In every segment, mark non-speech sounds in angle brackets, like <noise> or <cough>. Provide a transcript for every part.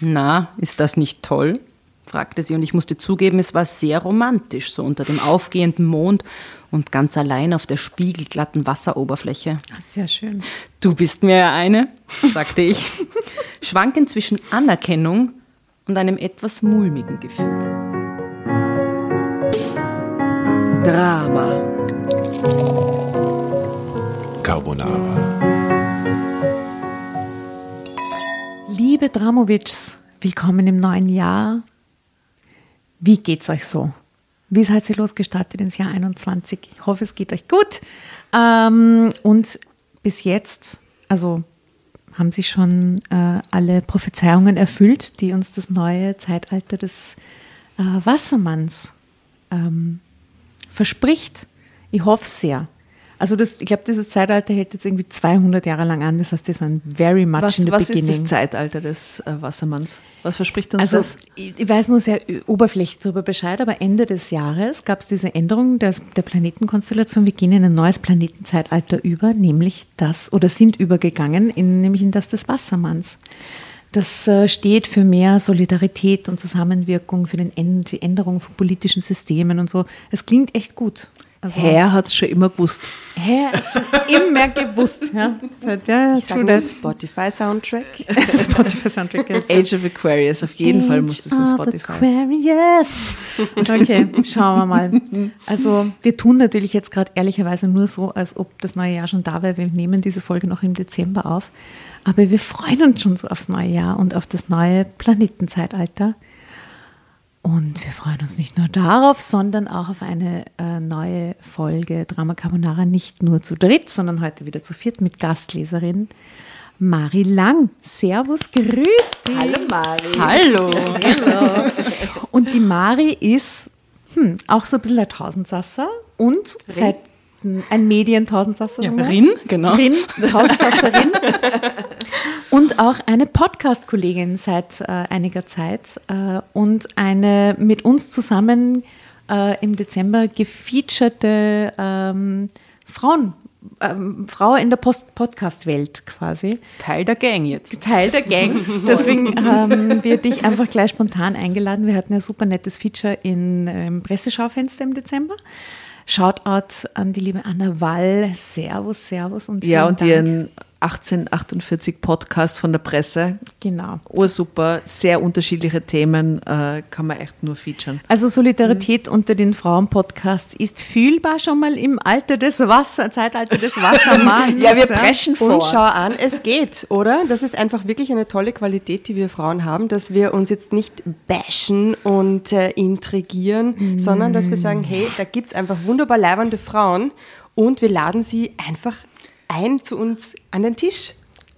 Na, ist das nicht toll? fragte sie, und ich musste zugeben, es war sehr romantisch, so unter dem aufgehenden Mond und ganz allein auf der spiegelglatten Wasseroberfläche. Sehr schön. Du bist mir ja eine, sagte ich, <laughs> schwankend zwischen Anerkennung und einem etwas mulmigen Gefühl. Drama. Carbonara. Liebe Dramovics, willkommen im neuen Jahr. Wie geht's euch so? Wie seid ihr losgestartet ins Jahr 21? Ich hoffe, es geht euch gut. Ähm, und bis jetzt, also haben sich schon äh, alle Prophezeiungen erfüllt, die uns das neue Zeitalter des äh, Wassermanns ähm, verspricht. Ich hoffe sehr. Also das, ich glaube, dieses Zeitalter hält jetzt irgendwie 200 Jahre lang an. Das heißt, wir sind very much Was, in the was beginning. ist das Zeitalter des äh, Wassermanns? Was verspricht uns Also das? ich weiß nur sehr oberflächlich darüber Bescheid, aber Ende des Jahres gab es diese Änderung des, der Planetenkonstellation. Wir gehen in ein neues Planetenzeitalter über, nämlich das, oder sind übergegangen, in, nämlich in das des Wassermanns. Das äh, steht für mehr Solidarität und Zusammenwirkung, für den die Änderung von politischen Systemen und so. Es klingt echt gut. Also, Herr hat es schon immer gewusst. Herr hat schon immer gewusst. Ja, ja, ja, Ich sage. Spotify-Soundtrack. Spotify Soundtrack. <laughs> jetzt. Age of Aquarius, auf jeden Fall muss das in Age of Spotify. Aquarius. Okay, schauen wir mal. Also wir tun natürlich jetzt gerade ehrlicherweise nur so, als ob das neue Jahr schon da wäre. Wir nehmen diese Folge noch im Dezember auf. Aber wir freuen uns schon so aufs neue Jahr und auf das neue Planetenzeitalter. Und wir freuen uns nicht nur darauf, sondern auch auf eine äh, neue Folge Drama Carbonara, nicht nur zu dritt, sondern heute wieder zu viert mit Gastleserin Mari Lang. Servus, grüß dich. Hallo Mari. Hallo! Hallo. Und die Mari ist hm, auch so ein bisschen ein Tausendsasser und seit ein Medien-Tausendsasser. Ja. Rin, genau. Rin, Tausendsasserin. <laughs> und auch eine Podcast-Kollegin seit äh, einiger Zeit äh, und eine mit uns zusammen äh, im Dezember gefeaturete ähm, Frauen, ähm, Frau in der Podcast-Welt quasi. Teil der Gang jetzt. Teil der Gang. <laughs> Deswegen haben wir dich einfach gleich spontan eingeladen. Wir hatten ein super nettes Feature in, im Presseschaufenster im Dezember. Shoutout an die liebe Anna Wall. Servus, Servus und Ja, und Dank. ihren 1848 Podcast von der Presse. Genau. Ursuper, sehr unterschiedliche Themen, äh, kann man echt nur featuren. Also Solidarität unter den Frauen-Podcasts ist fühlbar schon mal im Alter des Wasser, Zeitalter des Wassermanns. <laughs> Ja, wir preschen vor. Und schau an, es geht, oder? Das ist einfach wirklich eine tolle Qualität, die wir Frauen haben, dass wir uns jetzt nicht bashen und äh, intrigieren, sondern dass wir sagen, hey, da gibt es einfach wunderbar leibende Frauen und wir laden sie einfach ein zu uns an den Tisch.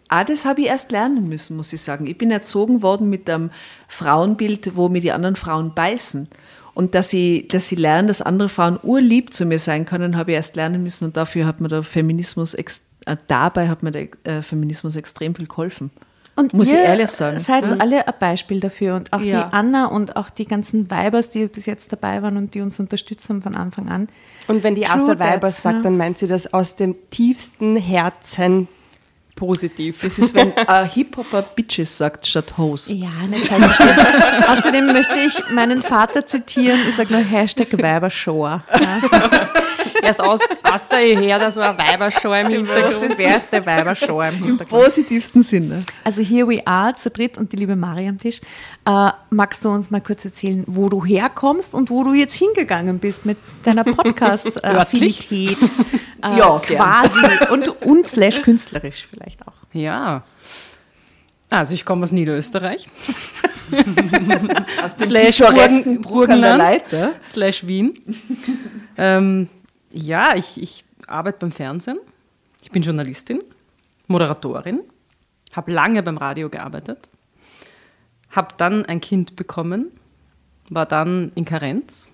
Ah, das habe ich erst lernen müssen, muss ich sagen. Ich bin erzogen worden mit einem Frauenbild, wo mir die anderen Frauen beißen. Und dass ich, dass ich lerne, dass andere Frauen urlieb zu mir sein können, habe ich erst lernen müssen. Und dafür hat mir der Feminismus, ex- äh, dabei hat mir der äh, Feminismus extrem viel geholfen. Und Muss ich ihr ehrlich sagen. Seid Ja. alle ein Beispiel dafür. Und auch Ja. die Anna und auch die ganzen Weibers, die bis jetzt dabei waren und die uns unterstützt haben von Anfang an. Und wenn die Asta that, Weibers sagt, ja. dann meint sie das aus dem tiefsten Herzen positiv. Das ist, wenn ein Hip-Hopper Bitches sagt statt Hoes. Ja, nicht falsch verstehen. Außerdem möchte ich meinen Vater zitieren. Ich sage nur Hashtag Weibershow. Ja. Erst aus, aus der her, das war Weibershow im Hintergrund. Wer ist der Weibershow im Im Hintergrund? positivsten Sinne. Also here we are, zu dritt und die liebe Mari am Tisch. Äh, magst du uns mal kurz erzählen, wo du herkommst und wo du jetzt hingegangen bist mit deiner <laughs> Podcast-Affinität? Äh, Ja, gern. quasi. Und, und slash künstlerisch vielleicht auch. Ja. Also ich komme aus Niederösterreich, <laughs> Aus dem Slash Burgen- Burgenland. Leiter. slash Wien. ähm, ja, ich, ich arbeite beim Fernsehen. Ich bin Journalistin, Moderatorin, habe lange beim Radio gearbeitet, habe dann ein Kind bekommen, war dann in Karenz,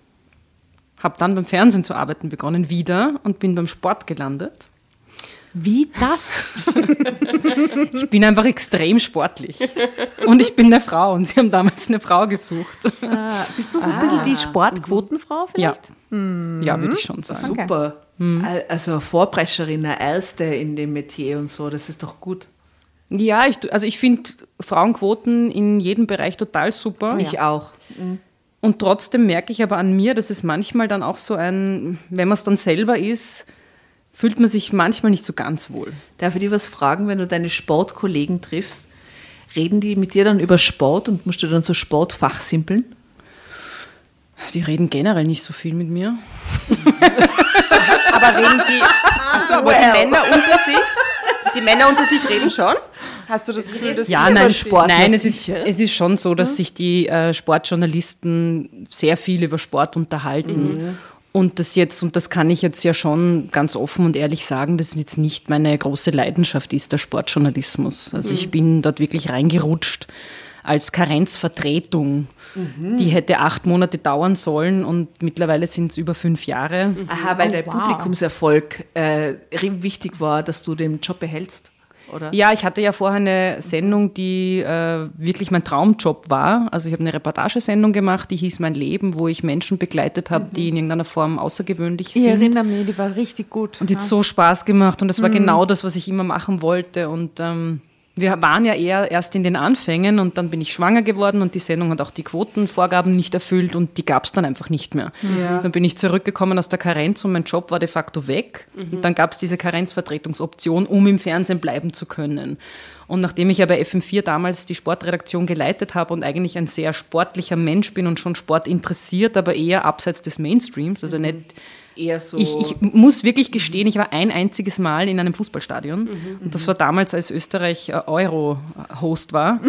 habe dann beim Fernsehen zu arbeiten begonnen wieder und bin beim Sport gelandet. Wie das? <laughs> Ich bin einfach extrem sportlich. Und ich bin eine Frau und sie haben damals eine Frau gesucht. Ah, bist du so ein bisschen die Sportquotenfrau Ja. Vielleicht? Ja, würde ich schon sagen. Super. Al- Also Vorprescherin, eine Erste in dem Metier und so, das ist doch gut. Ja, ich, also ich finde Frauenquoten in jedem Bereich total super. Ich auch. Und trotzdem merke ich aber an mir, dass es manchmal dann auch so ein, wenn man es dann selber ist, fühlt man sich manchmal nicht so ganz wohl. Darf ich dir was fragen, wenn du deine Sportkollegen triffst? Reden die mit dir dann über Sport und musst du dann so Sport fachsimpeln? Die reden generell nicht so viel mit mir. Aber reden die, also, aber die Männer unter sich, die Männer unter sich reden schon? Hast du das Gefühl, dass Ja, die nein, über Sport, nein es, ist, es ist schon so, dass sich die äh, Sportjournalisten sehr viel über Sport unterhalten. Und das jetzt, und das kann ich jetzt ja schon ganz offen und ehrlich sagen, dass es jetzt nicht meine große Leidenschaft ist, der Sportjournalismus. Also ich bin dort wirklich reingerutscht als Karenzvertretung. Die hätte acht Monate dauern sollen und mittlerweile sind es über fünf Jahre. Aha, weil Oh, der wow. Publikumserfolg äh, wichtig war, dass du den Job behältst, oder? Ja, ich hatte ja vorher eine Sendung, die äh, wirklich mein Traumjob war. Also ich habe eine Reportagesendung gemacht, die hieß Mein Leben, wo ich Menschen begleitet habe, die in irgendeiner Form außergewöhnlich Ich sind. erinnere mich, die war richtig gut. Und die hat so Spaß gemacht und das war genau das, was ich immer machen wollte. Und ähm, wir waren ja eher erst in den Anfängen und dann bin ich schwanger geworden und die Sendung hat auch die Quotenvorgaben nicht erfüllt und die gab es dann einfach nicht mehr. Dann bin ich zurückgekommen aus der Karenz und mein Job war de facto weg. Und dann gab es diese Karenzvertretungsoption, um im Fernsehen bleiben zu können. Und nachdem ich ja bei FM4 damals die Sportredaktion geleitet habe und eigentlich ein sehr sportlicher Mensch bin und schon Sport interessiert, aber eher abseits des Mainstreams, also nicht Eher so. ich, ich muss wirklich gestehen, ich war ein einziges Mal in einem Fußballstadion. Und das war damals, als Österreich äh, Euro-Host war.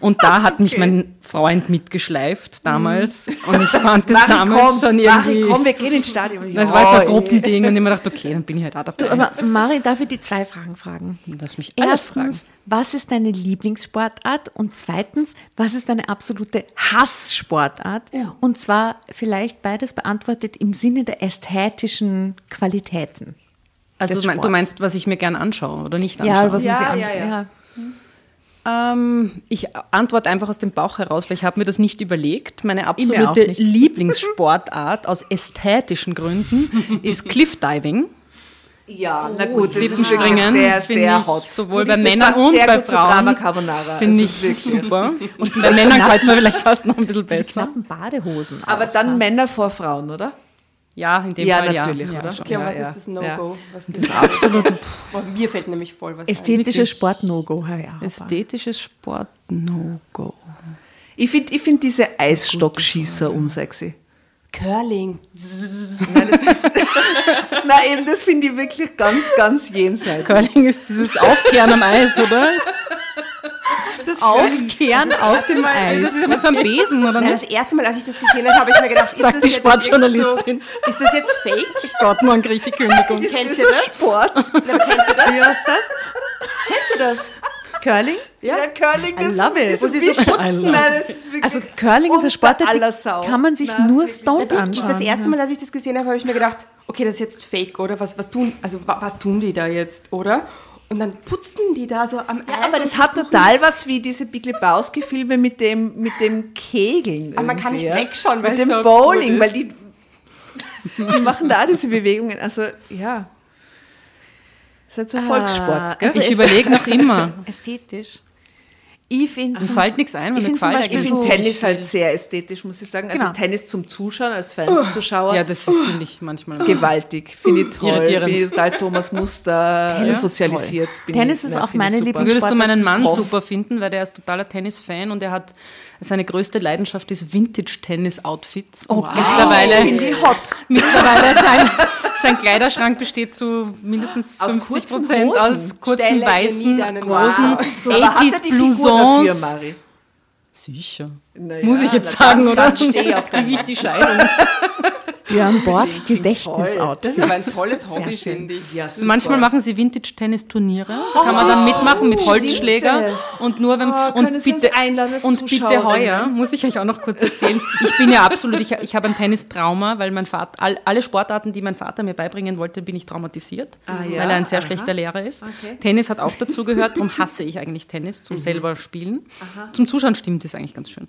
Und da hat mich mein Freund mitgeschleift damals. Und ich fand das damals schon irgendwie. komm, wir gehen ins Stadion. das war jetzt ein Ja, Gruppending. Und ich mir gedacht, okay, dann bin ich halt auch dabei. Du, aber Mari, darf ich die zwei Fragen fragen? Du darfst mich alles fragen. Erstens, was ist deine Lieblingssportart? Und zweitens, was ist deine absolute Hasssportart? Und zwar vielleicht beides beantwortet im Sinne der ästhetischen Qualitäten. Also des du mein- du meinst, was ich mir gern anschaue oder nicht Ja, anschaue? was man Ja, sich ja, an ja. ja. Ähm, ich antworte einfach aus dem Bauch heraus, weil ich habe mir das nicht überlegt. Meine absolute. <laughs> Lieblingssportart aus ästhetischen Gründen ist Cliffdiving. Ja, na gut, das ist wirklich sehr, das finde sehr ich hot. sowohl bei Männern und bei Frauen. Carbonara. Finde Also ich wirklich. super. Und bei Männern gefällt mir vielleicht fast noch ein bisschen Diese besser. knappen Badehosen. Aber auch, dann ja. Männer vor Frauen, oder? Ja, in dem Ja, Fall natürlich, ja. oder? Okay, und Ja, was ja. ist das No-Go? Was Das ist absolut <laughs> Boah, mir fällt nämlich voll was ein. Ästhetisches Sport-No-Go. Ja, ja, ästhetisches Sport No-Go. Ich finde ich find diese Eisstockschießer unsexy. Curling. Nein, das <laughs> Nein, eben, das finde ich wirklich ganz, ganz jenseits. Curling ist dieses Aufkehren am Eis, oder? Aufkehren auf dem Eis. Das ist ja mit so einem Besen, oder Nein, nicht? das erste Mal, als ich das gesehen habe, habe ich mir gedacht, <laughs> ist Sagt das die jetzt Sportjournalistin. So, ist das jetzt fake? <laughs> Gott, man kriegt die Kündigung. Kennt Das ist das? Sport. <laughs> Na, kennt ihr das? Wie heißt das? Kennt ihr das? Curling? Ja, Curling I ist, love it. ist Wo sie so- love Nein, das ist Also Curling ist ein Sport, Sau. kann man sich Na, nur stoned anschauen. das erste Mal, als ich das gesehen habe, habe ich mir gedacht, okay, das ist jetzt fake, oder? Was, was tun, also wa- was tun die da jetzt, oder? Und dann putzen die da so am Eis. Ja, aber das hat total was wie diese Big Lebowski-Filme mit dem, mit dem Kegeln. Aber man kann nicht wegschauen, weil Mit dem so Bowling, ist. weil die, <laughs> die machen da diese Bewegungen. Also, ja. Das ist halt so Ah, Volkssport. gell? also Ich überlege <laughs> noch immer. Ästhetisch. Ich finde Mir fällt nichts ein, weil Ich mir find zum gefällt Beispiel ich finde so- Tennis halt sehr ästhetisch, muss ich sagen. Also Genau. Tennis zum Zuschauen, als Fernsehzuschauer. Ja, das ist, finde ich manchmal. gewaltig. Finde ich toll. Irritierend. Bin ich total Thomas Muster Tennis ist sozialisiert. Bin Tennis ich, ist na, auch finde meine super. Lieblings- Würdest du meinen Mann super finden, weil der ist totaler Tennis-Fan und er hat seine größte Leidenschaft ist Vintage-Tennis-Outfits. Oh, Und geil. mittlerweile, ich hot. mittlerweile sein, sein Kleiderschrank besteht zu mindestens Aus 50 kurzen Prozent aus kurzen Stelle weißen Hosen, Wow. So, aber hat er 80s die Figur Blousons. Sicher. Naja, Muss ich jetzt sagen, dann, oder? Dann stehe ich auf deinem ich die Scheidung. Björn Borg. Gedächtnisoutfit. Das ist aber ein tolles Hobby, finde ich. Ja. Manchmal machen sie Vintage-Tennis-Turniere. Da kann man dann mitmachen mit Holzschläger. Und nur wenn Oh, und bitte einladen und bitte heuer muss ich euch auch noch kurz erzählen. Ich bin ja absolut, ich, ich habe ein Tennistrauma, weil mein Vater all, alle Sportarten, die mein Vater mir beibringen wollte, bin ich traumatisiert, Ah, ja? weil er ein sehr Aha. schlechter Lehrer ist. Okay. Tennis hat auch dazu gehört, darum <laughs> hasse ich eigentlich Tennis zum selber spielen. Zum Zuschauen stimmt es eigentlich ganz schön.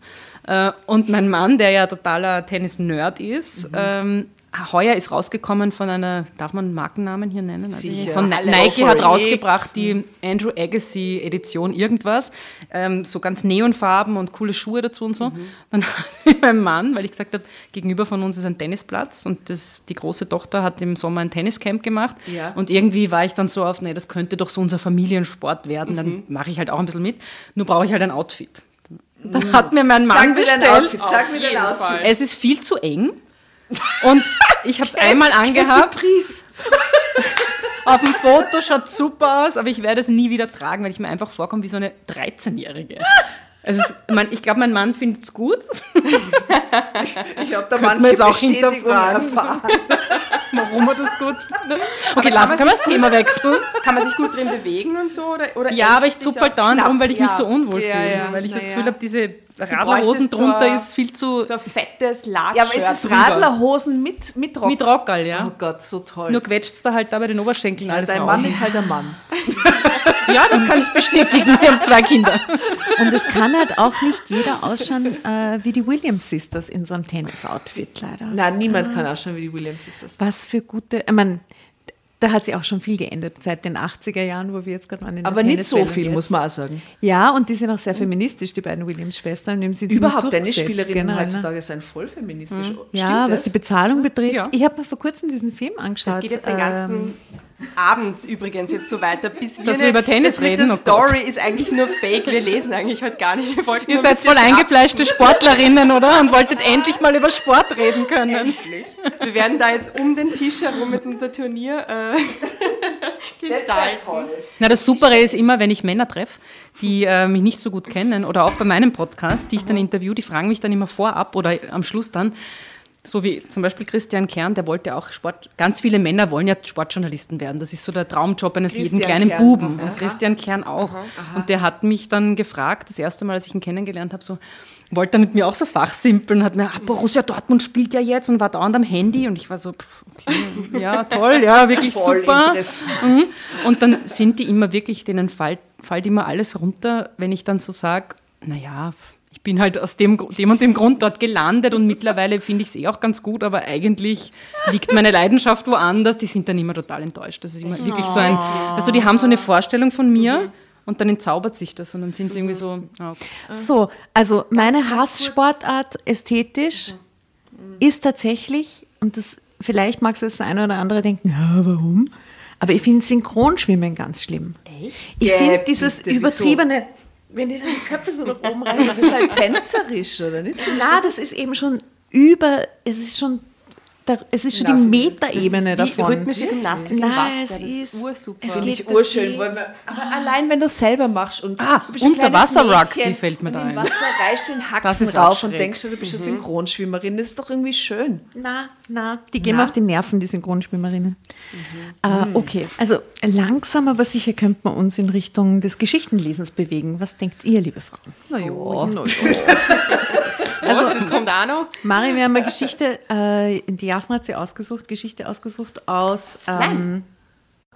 Äh, Und mein Mann, der ja totaler Tennis-Nerd ist, ähm, heuer ist rausgekommen von einer, darf man Markennamen hier nennen? Also Sicher. Von Nike hat rausgebracht die Andrew Agassi Edition irgendwas, ähm, so ganz Neonfarben und coole Schuhe dazu und so. Dann <laughs> hat mein Mann, weil ich gesagt habe, gegenüber von uns ist ein Tennisplatz und das, die große Tochter hat im Sommer ein Tenniscamp gemacht Ja. und irgendwie war ich dann so auf, nee, das könnte doch so unser Familiensport werden, dann mache ich halt auch ein bisschen mit, nur brauche ich halt ein Outfit. Dann hat mir mein Mann Sag mir bestellt. Outfit, sag mir dein Outfit. Es ist viel zu eng. Und ich habe es einmal angehabt. <laughs> Auf dem Foto schaut super aus, aber ich werde es nie wieder tragen, weil ich mir einfach vorkomme wie so eine 13-Jährige. Es ist, man, ich glaube, mein Mann findet es gut. <laughs> Ich habe da Könnte man jetzt auch hinterfragen. <laughs> Warum er das gut findet. <laughs> Okay, lass, können wir das Thema wechseln? Kann man sich gut drin bewegen und so? Oder, oder Ja, aber ich zupfe halt dauernd rum, weil ich mich Ja. so unwohl Ja, fühle. ja, Weil ich das Gefühl ja. habe, diese Radlerhosen so drunter ein- ist viel zu... So ein fettes Ja, Latshirt. aber es ist drüber. Radlerhosen mit, mit Rock. Mit Rockerl, ja. Oh Gott, so toll. Nur quetscht es da halt da bei den Oberschenkeln alles Dein. Mann ist halt ein Mann. Ja, das kann ich bestätigen. Wir haben zwei Kinder. Und es kann halt auch nicht jeder ausschauen äh, wie die Williams Sisters in so einem Tennis-Outfit, leider. Nein, niemand kann ausschauen wie die Williams Sisters. Was für gute, ich meine, da hat sich auch schon viel geändert seit den 80er Jahren, wo wir jetzt gerade waren. Aber nicht so viel, jetzt. muss man auch sagen. Ja, und die sind auch sehr feministisch, die beiden Williams-Schwestern. Überhaupt Tennisspielerinnen ne? heutzutage sind voll feministisch. Stimmt Ja, was das? die Bezahlung betrifft. Ja. Ich habe mir vor kurzem diesen Film angeschaut. Das geht jetzt den ähm, ganzen Abend übrigens jetzt so weiter, bis wir, Dass wir über Tennis das reden? Der Oh Gott. Story ist eigentlich nur fake. Wir lesen eigentlich heute gar nicht. Wir wollten Ihr seid voll eingefleischte Sportlerinnen, oder? Und wolltet endlich mal über Sport reden können. Endlich. Wir werden da jetzt um den Tisch herum jetzt unser Turnier äh, <laughs> gestalten. Na, das Supere ist immer, wenn ich Männer treffe, die äh, mich nicht so gut kennen oder auch bei meinem Podcast, die ich dann interview, die fragen mich dann immer vorab oder am Schluss dann, so wie zum Beispiel Christian Kern, der wollte auch Sport, ganz viele Männer wollen ja Sportjournalisten werden. Das ist so der Traumjob eines jeden Christian kleinen Kern, Buben. aha. Und Christian Kern auch. Und der hat mich dann gefragt, das erste Mal, als ich ihn kennengelernt habe, so, wollte dann mit mir auch so fachsimpeln, hat mir, ah, Borussia Dortmund spielt ja jetzt und war dauernd am Handy und ich war so, pff, okay, <laughs> ja, toll, ja, wirklich Voll super. Mhm. Und dann sind die immer wirklich, denen fällt, fällt immer alles runter, wenn ich dann so sage, naja, ich bin halt aus dem, dem und dem Grund dort gelandet und mittlerweile finde ich es eh auch ganz gut, aber eigentlich liegt meine Leidenschaft woanders. Die sind dann immer total enttäuscht. Das ist immer wirklich so ein, also die haben so eine Vorstellung von mir und dann entzaubert sich das und dann sind sie irgendwie so, ah, okay. So, also meine Hasssportart ästhetisch ist tatsächlich, und das vielleicht mag es jetzt der eine oder andere denken, ja, warum? Aber ich finde Synchronschwimmen ganz schlimm. Echt? Ich finde dieses übertriebene, wenn die dann die Köpfe so nach oben rein. Das ist halt tänzerisch, oder nicht? Na, das ist eben schon über, es ist schon, da, es ist schon Na, die Metaebene davon. rhythmische Gymnastik im Nein, Wasser. es Das ist, ursuper. es geht das urschön. man, aber allein, wenn du es selber machst und Ah, kleines Unterwasser-Rugby Mädchen fällt mir da im ein. Wasser reißt den Haxen rauf und denkst, du bist eine Synchronschwimmerin. Das ist doch irgendwie schön. Na, na, die gehen mir auf die Nerven, die Synchronschwimmerinnen. Äh, okay, also langsam aber sicher könnte man uns in Richtung des Geschichtenlesens bewegen. Was denkt ihr, liebe Frauen? Na ja. <laughs> Also, das kommt auch noch. Mari, wir haben eine Geschichte, äh, die Jasna hat sie ausgesucht, Geschichte ausgesucht aus. Ähm,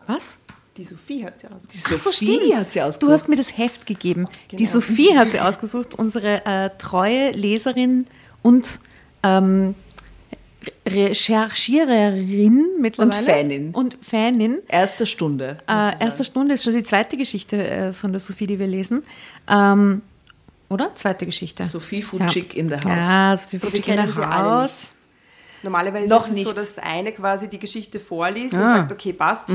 was? Die Sophie hat sie aus. Die Ach so, Sophie stimmt. hat sie Du ausgesucht. hast mir das Heft gegeben. Die Sophie hat sie ausgesucht, unsere äh, treue Leserin und ähm, Recherchiererin mittlerweile. Fanin. Und Fanin. Erster Stunde. Äh, erste Stunde ist schon die zweite Geschichte äh, von der Sophie, die wir lesen. Ähm, oder? Zweite Geschichte. Sophie Futschig in the House. Ja, Sophie wir Futschig in kennen der Haus. Normalerweise Noch ist es so, nicht. dass eine quasi die Geschichte vorliest und Ah. sagt, okay, passt,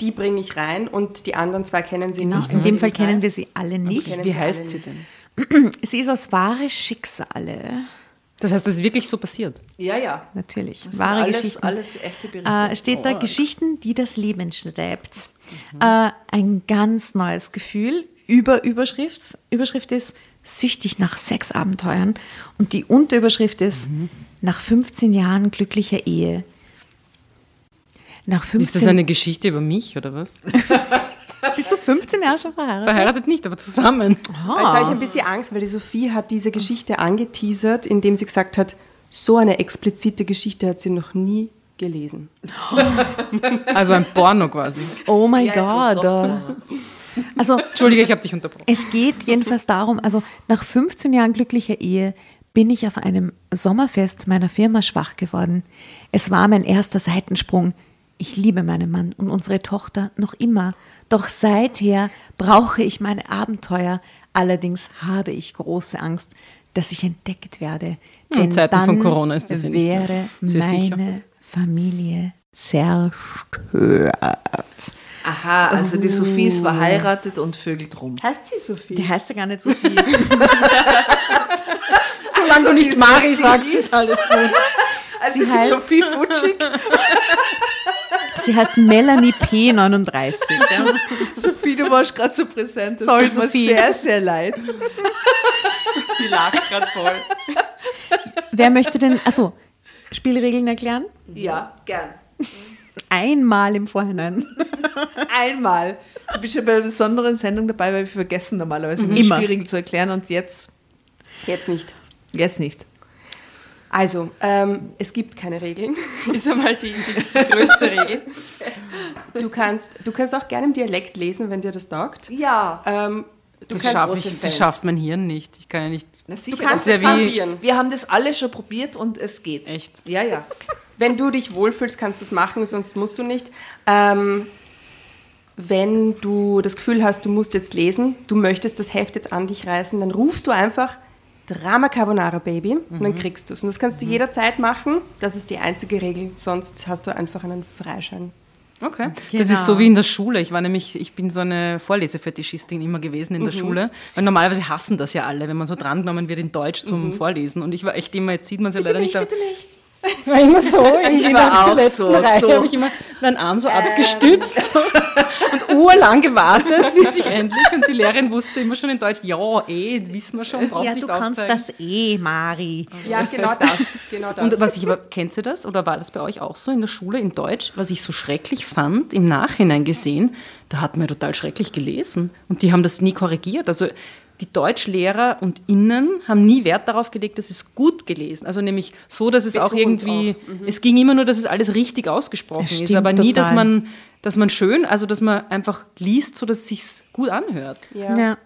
die bringe ich rein und die anderen zwei kennen sie Genau, nicht. in dem oder Fall kennen wir sie alle nicht. Wie sie heißt sie denn? <clears throat> Sie ist aus wahre Schicksale. Das heißt, das ist wirklich so passiert. Ja, ja. Natürlich. Das wahre alles, Geschichten. alles echte Berichte. äh, steht da Geschichten, die das Leben schreibt. Äh, ein ganz neues Gefühl. Über Überschrift. Überschrift ist süchtig nach Sexabenteuern. Und die Unterüberschrift ist nach 15 Jahren glücklicher Ehe. Nach 15 Ist das eine Geschichte über mich oder was? <laughs> Bist du 15 Jahre schon verheiratet? Verheiratet nicht, aber zusammen. Jetzt habe ich ein bisschen Angst, weil die Sophie hat diese Geschichte angeteasert, indem sie gesagt hat, so eine explizite Geschichte hat sie noch nie gelesen. <laughs> Also ein Porno quasi. Oh mein Ja, Gott. Softporno. also Entschuldige, ich habe dich unterbrochen. Es geht jedenfalls darum, also nach 15 Jahren glücklicher Ehe bin ich auf einem Sommerfest meiner Firma schwach geworden. Es war mein erster Seitensprung. Ich liebe meinen Mann und unsere Tochter noch immer. Doch seither brauche ich meine Abenteuer. Allerdings habe ich große Angst, dass ich entdeckt werde. In Denn Zeiten dann von Corona ist das ja nicht mehr. wäre Sehr sicher. meine Familie zerstört. Aha, also die Sophie ist verheiratet und vögelt rum. Heißt sie Sophie? Die heißt ja gar nicht so viel. <laughs> Solange du nicht Mari sagst, ist alles gut. Also Sie heißt- Sophie Futschig. <laughs> Sie heißt Melanie P39. Ja. Sophie, du warst gerade so präsent. Das Sorry, tut mir Sophie. sehr, sehr leid. Sie lacht gerade voll. Wer möchte denn, also Spielregeln erklären? Ja, gern. Einmal im Vorhinein. Einmal. Du bist ja bei einer besonderen Sendung dabei, weil wir vergessen normalerweise immer Immer. Spielregeln zu erklären und jetzt, Jetzt nicht. jetzt nicht. Also, ähm, es gibt keine Regeln. <laughs> ist einmal die, die größte Regel. Du kannst, du kannst auch gerne im Dialekt lesen, wenn dir das taugt. Ja. Ähm, du Das, kannst schaff ich, das schafft mein Hirn nicht. Ich kann ja nicht. Na, Du sicher, kannst das es ja. Wir haben das alle schon probiert und es geht. Echt? Ja, ja. Wenn du dich wohlfühlst, kannst du es machen, sonst musst du nicht. Ähm, wenn du das Gefühl hast, du musst jetzt lesen, du möchtest das Heft jetzt an dich reißen, dann rufst du einfach Drama Carbonara Baby und dann kriegst du es. Und das kannst du jederzeit machen. Das ist die einzige Regel. Sonst hast du einfach einen Freischein. Okay. Das Genau. ist so wie in der Schule. Ich war nämlich, ich bin so eine Vorlesefetischistin immer gewesen in der Schule. Weil normalerweise hassen das ja alle, wenn man so drangenommen wird in Deutsch zum Vorlesen. Und ich war echt immer, jetzt sieht man es ja leider nicht. bitte nicht. Ich war immer so, <laughs> Ich war auch so, Reihe so. habe ich immer meinen Arm so abgestützt so, <laughs> und urlang gewartet, <laughs> bis ich endlich, und die Lehrerin wusste immer schon in Deutsch, ja, eh, wissen wir schon, brauchst Ja, nicht du kannst aufzeigen. das eh, Mari. Ja, genau das. Genau das. Und was ich aber, kennt ihr das oder war das bei euch auch so in der Schule in Deutsch? Was ich so schrecklich fand, im Nachhinein gesehen, da hat man ja total schrecklich gelesen. Und die haben das nie korrigiert. Also die Deutschlehrer und Innen haben nie Wert darauf gelegt, dass es gut gelesen. Also nämlich so, dass es auch Betont irgendwie, es ging immer nur, dass es alles richtig ausgesprochen Es ist, aber nie, dass man, dass man schön, also dass man einfach liest, so dass es sich gut anhört. ja. Ja. ja.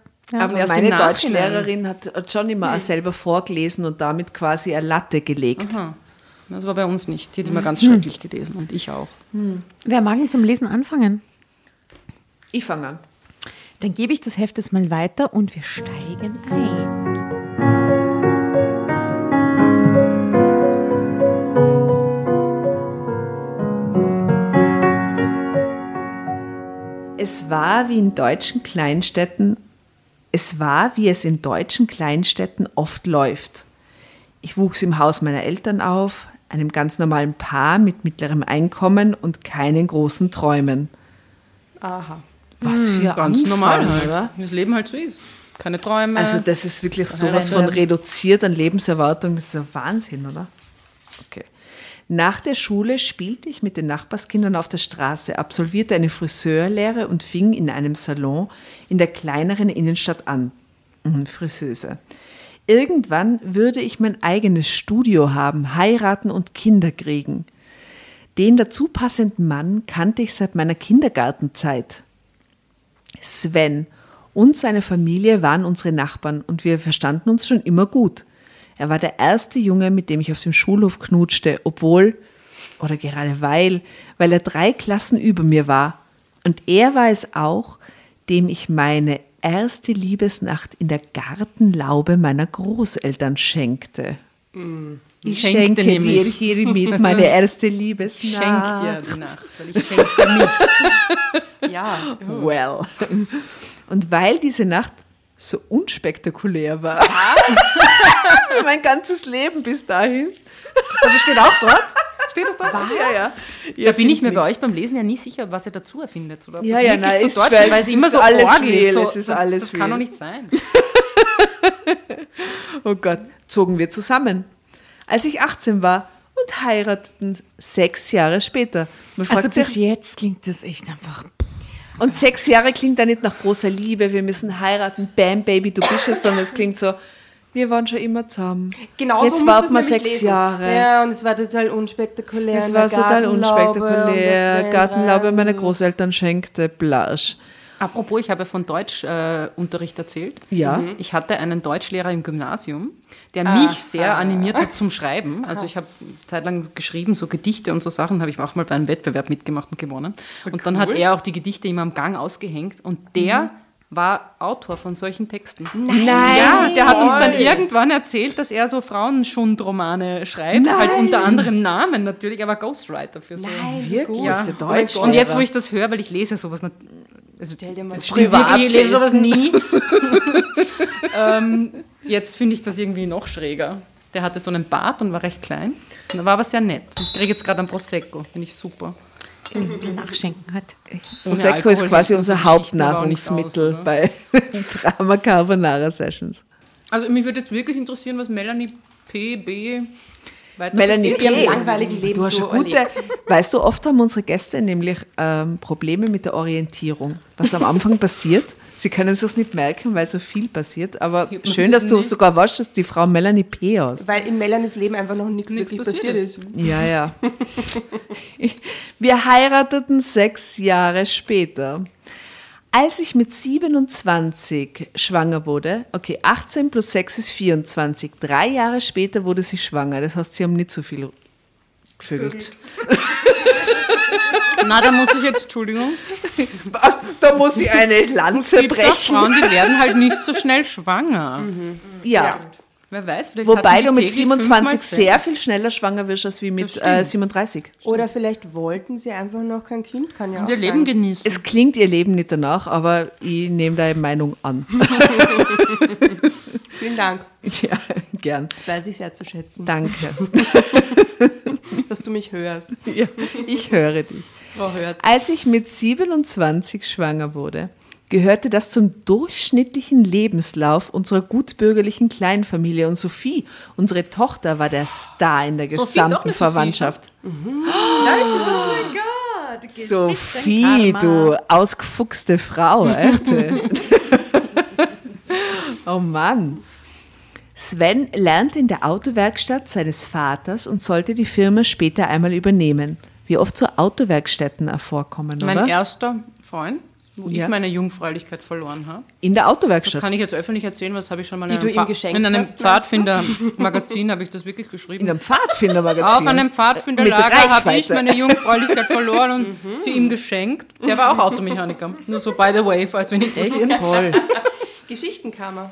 Aber erst meine. Deutschlehrerin hat, hat schon immer auch selber vorgelesen und damit quasi eine Latte gelegt. Aha. Das war bei uns nicht. Die hat immer ganz schrecklich gelesen und ich auch. Wer mag denn zum Lesen anfangen? Ich fange an. Dann gebe ich das Heft jetzt mal weiter und wir steigen ein. Es war wie in deutschen Kleinstädten, es war, wie es in deutschen Kleinstädten oft läuft. Ich wuchs im Haus meiner Eltern auf, einem ganz normalen Paar mit mittlerem Einkommen und keinen großen Träumen. Aha. Was für Ganz Anfang, normal halt. oder? Das Leben halt so ist. Keine Träume. Also das ist wirklich sowas von reduziert an Lebenserwartung. Das ist ein Wahnsinn, oder? Okay. Nach der Schule spielte ich mit den Nachbarskindern auf der Straße, absolvierte eine Friseurlehre und fing in einem Salon in der kleineren Innenstadt an. Mhm, Friseuse. Irgendwann würde ich mein eigenes Studio haben, heiraten und Kinder kriegen. Den dazu passenden Mann kannte ich seit meiner Kindergartenzeit. Sven und seine Familie waren unsere Nachbarn und wir verstanden uns schon immer gut. Er war der erste Junge, mit dem ich auf dem Schulhof knutschte, obwohl, oder gerade weil, weil er drei Klassen über mir war. Und er war es auch, dem ich meine erste Liebesnacht in der Gartenlaube meiner Großeltern schenkte. Ich Schenkte schenke dir hiermit <laughs> meine erste ich Liebesnacht. schenke dir die Nacht, weil ich schenke mich. <laughs> Ja. Well. Und weil diese Nacht so unspektakulär war, für <laughs> mein ganzes Leben bis dahin. Das steht auch dort. Steht das da? Ja, ja. Da bin ich mir bei euch beim Lesen ja nie sicher, was ihr dazu erfindet. Oder Ja, ja, nein, so ich deutsch weiß, ist, weil es immer ist so alles arg real, so, es ist alles Das kann real. doch nicht sein. Oh Gott, zogen wir zusammen. Als ich 18 war und heirateten sechs Jahre später. Man Also fragt bis sich, jetzt klingt das echt einfach. und sechs Jahre klingt da nicht nach großer Liebe, wir müssen heiraten, bam, Baby, du bist es, sondern es klingt so, wir waren schon immer zusammen. Genau Jetzt so warten wir sechs lesen. Jahre. Ja, und es war total unspektakulär. Es war total unspektakulär. Gartenlaube meiner Großeltern schenkte Blasch. Apropos, ich habe von Deutschunterricht äh, erzählt. Ja. Ich hatte einen Deutschlehrer im Gymnasium, der mich sehr animiert hat zum Schreiben. Also ich habe zeitlang geschrieben, so Gedichte und so Sachen, habe ich auch mal bei einem Wettbewerb mitgemacht und gewonnen. Und dann hat er auch die Gedichte immer am Gang ausgehängt und der war Autor von solchen Texten. Nein. Ja, der hat uns dann irgendwann erzählt, dass er so Frauenschundromane schreibt, halt unter anderem Namen natürlich, aber Ghostwriter für so. Wirklich? Ja. Der Deutsch. Und jetzt, wo ich das höre, weil ich lese sowas, also Stell dir mal das Privat ich lese sowas nie. <laughs> ähm, jetzt finde ich das irgendwie noch schräger. Der hatte so einen Bart und war recht klein. Und war aber sehr nett. Ich kriege jetzt gerade einen Prosecco, finde ich super. Ein bisschen nachschenken hat. Prosecco Alkohol ist quasi unser Hauptnahrungsmittel aus, bei <laughs> Drama Carbonara Sessions. Also mich würde jetzt wirklich interessieren, was Melanie P. Melanie passiert. Ihrem P. langweiligen Leben Du hast so schon gute, erlebt. weißt du, oft haben unsere Gäste nämlich ähm, Probleme mit der Orientierung. Was am Anfang <laughs> passiert, sie können es sich nicht merken, weil so viel passiert, aber schön, dass du nicht. sogar weißt, dass die Frau Melanie P. aus. Weil in Melanies Leben einfach noch nichts Nichts wirklich passiert passiert ist. ist. Ja, ja. <laughs> Wir heirateten sechs Jahre später. Als ich mit 27 schwanger wurde, okay, 18 plus 6 ist 24, drei Jahre später wurde sie schwanger. Das heißt, sie haben nicht so viel gevögelt. Na, da muss ich jetzt, Entschuldigung, <laughs> Da muss ich eine Lanze es gibt auch Frauen, die werden halt nicht so schnell schwanger. Ja. Wer weiß, vielleicht Wobei du mit täglich 27 fünfmal sehr viel schneller schwanger wirst als wie mit äh, 37. Oder vielleicht wollten sie einfach noch kein Kind, kann ja auch Ihr sein. Leben genießen. Es klingt ihr Leben nicht danach, aber ich nehme deine Meinung an. <laughs> <laughs> Vielen Dank. ja, gern. Das weiß ich sehr zu schätzen, Danke. <laughs> dass du mich hörst. Ja, ich höre dich. Frau Hört. Als ich mit 27 schwanger wurde, gehörte das zum durchschnittlichen Lebenslauf unserer gutbürgerlichen Kleinfamilie. Und Sophie, unsere Tochter, war der Star in der gesamten Sophie, Verwandtschaft. Da ist die Sophie. Gott, Sophie, du ausgefuchste Frau, echt. <laughs> oh Mann. Sven lernte in der Autowerkstatt seines Vaters und sollte die Firma später einmal übernehmen. Wie oft so Autowerkstätten vorkommen, Mein oder? erster Freund, wo Ja. ich meine Jungfräulichkeit verloren habe. In der Das Autowerkstatt. kann ich jetzt öffentlich erzählen, was habe ich schon mal Die in du einem, geschenkt in einem? Pfadfinder-Magazin habe ich das wirklich geschrieben. In einem Pfadfindermagazin. Auf einem Pfadfinderlager habe ich meine Jungfräulichkeit verloren und sie ihm geschenkt. Der war auch Automechaniker. Nur so by the way, falls wir nicht Echt toll. Geschichenkammer.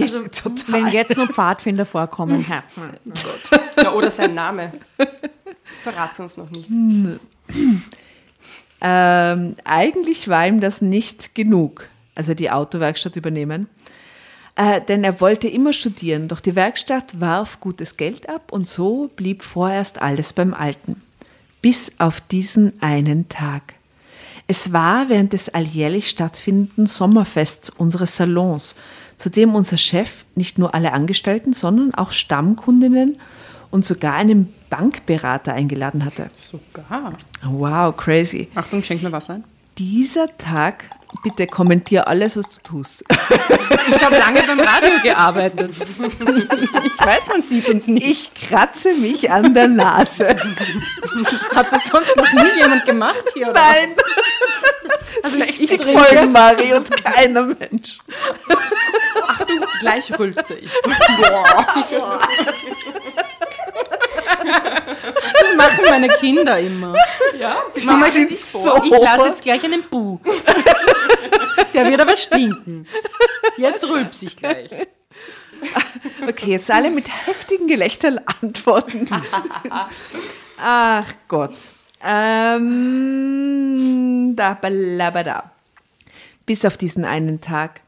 Also, Total. Wenn jetzt nur Pfadfinder vorkommen, ja. Ja, oder sein Name. Verrat's uns noch nicht. Ähm, eigentlich war ihm das nicht genug, also die Autowerkstatt übernehmen. Äh, denn er wollte immer studieren, doch die Werkstatt warf gutes Geld ab und so blieb vorerst alles beim Alten. Bis auf diesen einen Tag. Es war während des alljährlich stattfindenden Sommerfests unseres Salons, zu dem unser Chef nicht nur alle Angestellten, sondern auch Stammkundinnen und sogar einen Bankberater eingeladen hatte. Sogar. Wow, crazy. Achtung, schenk mir Wasser ein. Dieser Tag, bitte kommentier alles, was du tust. <laughs> Ich habe lange beim Radio gearbeitet. Ich weiß, man sieht uns nicht. Ich kratze mich an der Nase. Hat das sonst noch nie jemand gemacht hier? Oder? Nein, Also ich, ich 60 trinke Folgen, es. Mari, und keiner Mensch. Gleich rülpse ich. <laughs> <laughs> Das machen meine Kinder immer. Ja, Die Mama, sind ich, so. ich lasse jetzt gleich einen Bu. Der wird aber stinken. Jetzt rülps ich gleich. Okay, jetzt alle mit heftigen Gelächtern antworten. <laughs> Ach Gott. Ähm, da, balabada. Bis auf diesen einen Tag.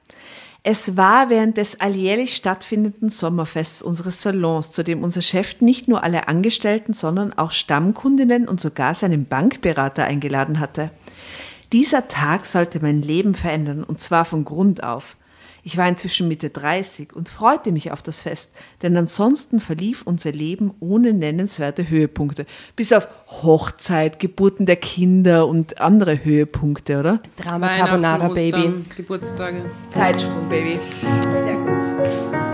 Es war während des alljährlich stattfindenden Sommerfests unseres Salons, zu dem unser Chef nicht nur alle Angestellten, sondern auch Stammkundinnen und sogar seinen Bankberater eingeladen hatte. Dieser Tag sollte mein Leben verändern und zwar von Grund auf. Ich war inzwischen Mitte 30 und freute mich auf das Fest, denn ansonsten verlief unser Leben ohne nennenswerte Höhepunkte. Bis auf Hochzeit, Geburten der Kinder und andere Höhepunkte, oder? Drama Carbonara, Baby. Geburtstage. Zeitsprung, Baby. Sehr gut.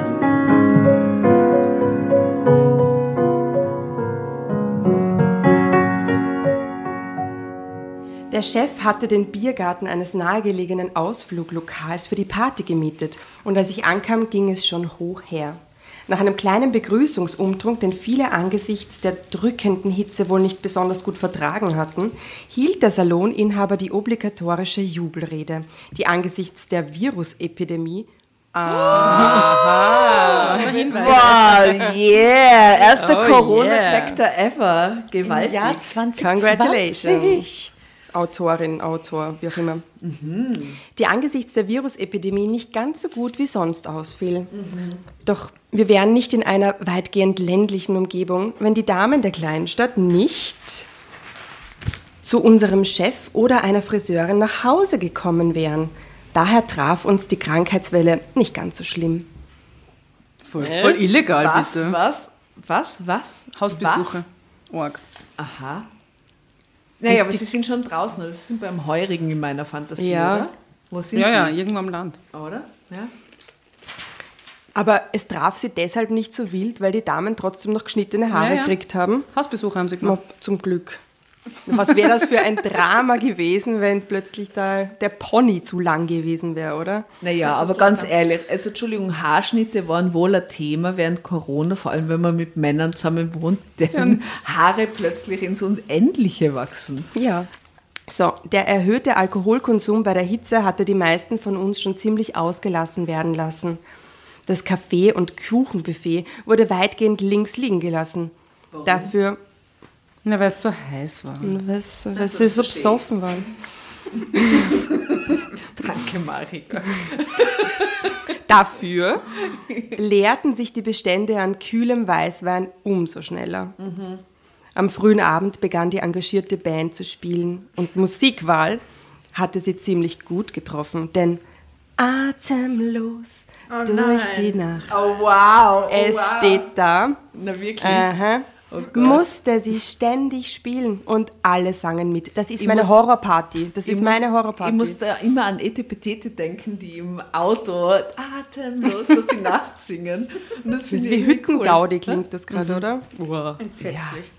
Der Chef hatte den Biergarten eines nahegelegenen Ausfluglokals für die Party gemietet und als ich ankam, ging es schon hoch her. Nach einem kleinen Begrüßungsumtrunk, den viele angesichts der drückenden Hitze wohl nicht besonders gut vertragen hatten, hielt der Saloninhaber die obligatorische Jubelrede, die angesichts der Virusepidemie Wow, yeah! Erster Oh, Corona-Factor ever. Gewaltig. Jahr 2020. Congratulations. Autorin, Autor, wie auch immer. Die angesichts der Virusepidemie nicht ganz so gut wie sonst ausfiel. Doch wir wären nicht in einer weitgehend ländlichen Umgebung, wenn die Damen der Kleinstadt nicht zu unserem Chef oder einer Friseurin nach Hause gekommen wären. Daher traf uns die Krankheitswelle nicht ganz so schlimm. Voll, voll illegal, Was, bitte. was, was, was? Hausbesuche. Was? Org. Aha. Naja, aber sie sind schon draußen, oder? Sie sind beim Heurigen in meiner Fantasie, Ja. oder? Wo sind Ja, ja, die? irgendwo am Land. Oder? Ja. Aber es traf sie deshalb nicht so wild, weil die Damen trotzdem noch geschnittene Haare Ja, ja. gekriegt haben. Hausbesuche haben sie gemacht. zum Glück. Was wäre das für ein Drama gewesen, wenn plötzlich da der Pony zu lang gewesen wäre, oder? Naja, aber ganz ehrlich, also Entschuldigung, Haarschnitte waren wohl ein Thema während Corona, vor allem wenn man mit Männern zusammen wohnt, deren Haare plötzlich ins Unendliche wachsen. Ja. So, der erhöhte Alkoholkonsum bei der Hitze hatte die meisten von uns schon ziemlich ausgelassen werden lassen. Das Kaffee- und Kuchenbuffet wurde weitgehend links liegen gelassen. Dafür, Na, weil es so heiß war. was sie so besoffen waren. <laughs> Danke, Marika. Dafür leerten sich die Bestände an kühlem Weißwein umso schneller. Am frühen Abend begann die engagierte Band zu spielen und Musikwahl hatte sie ziemlich gut getroffen, denn atemlos durch die Nacht. Oh, wow. es steht da, Na, wirklich? aha, Oh musste sie ständig spielen und alle sangen mit. Das ist Ich meine muss- Horrorparty. Das Ich ist muss- meine Horrorparty. Ich muss da immer an Etepetete denken, die im Auto atemlos durch die Nacht singen. Und das Das ist wie Hüttengaudi cool. klingt das gerade, oder? Entsetzlich.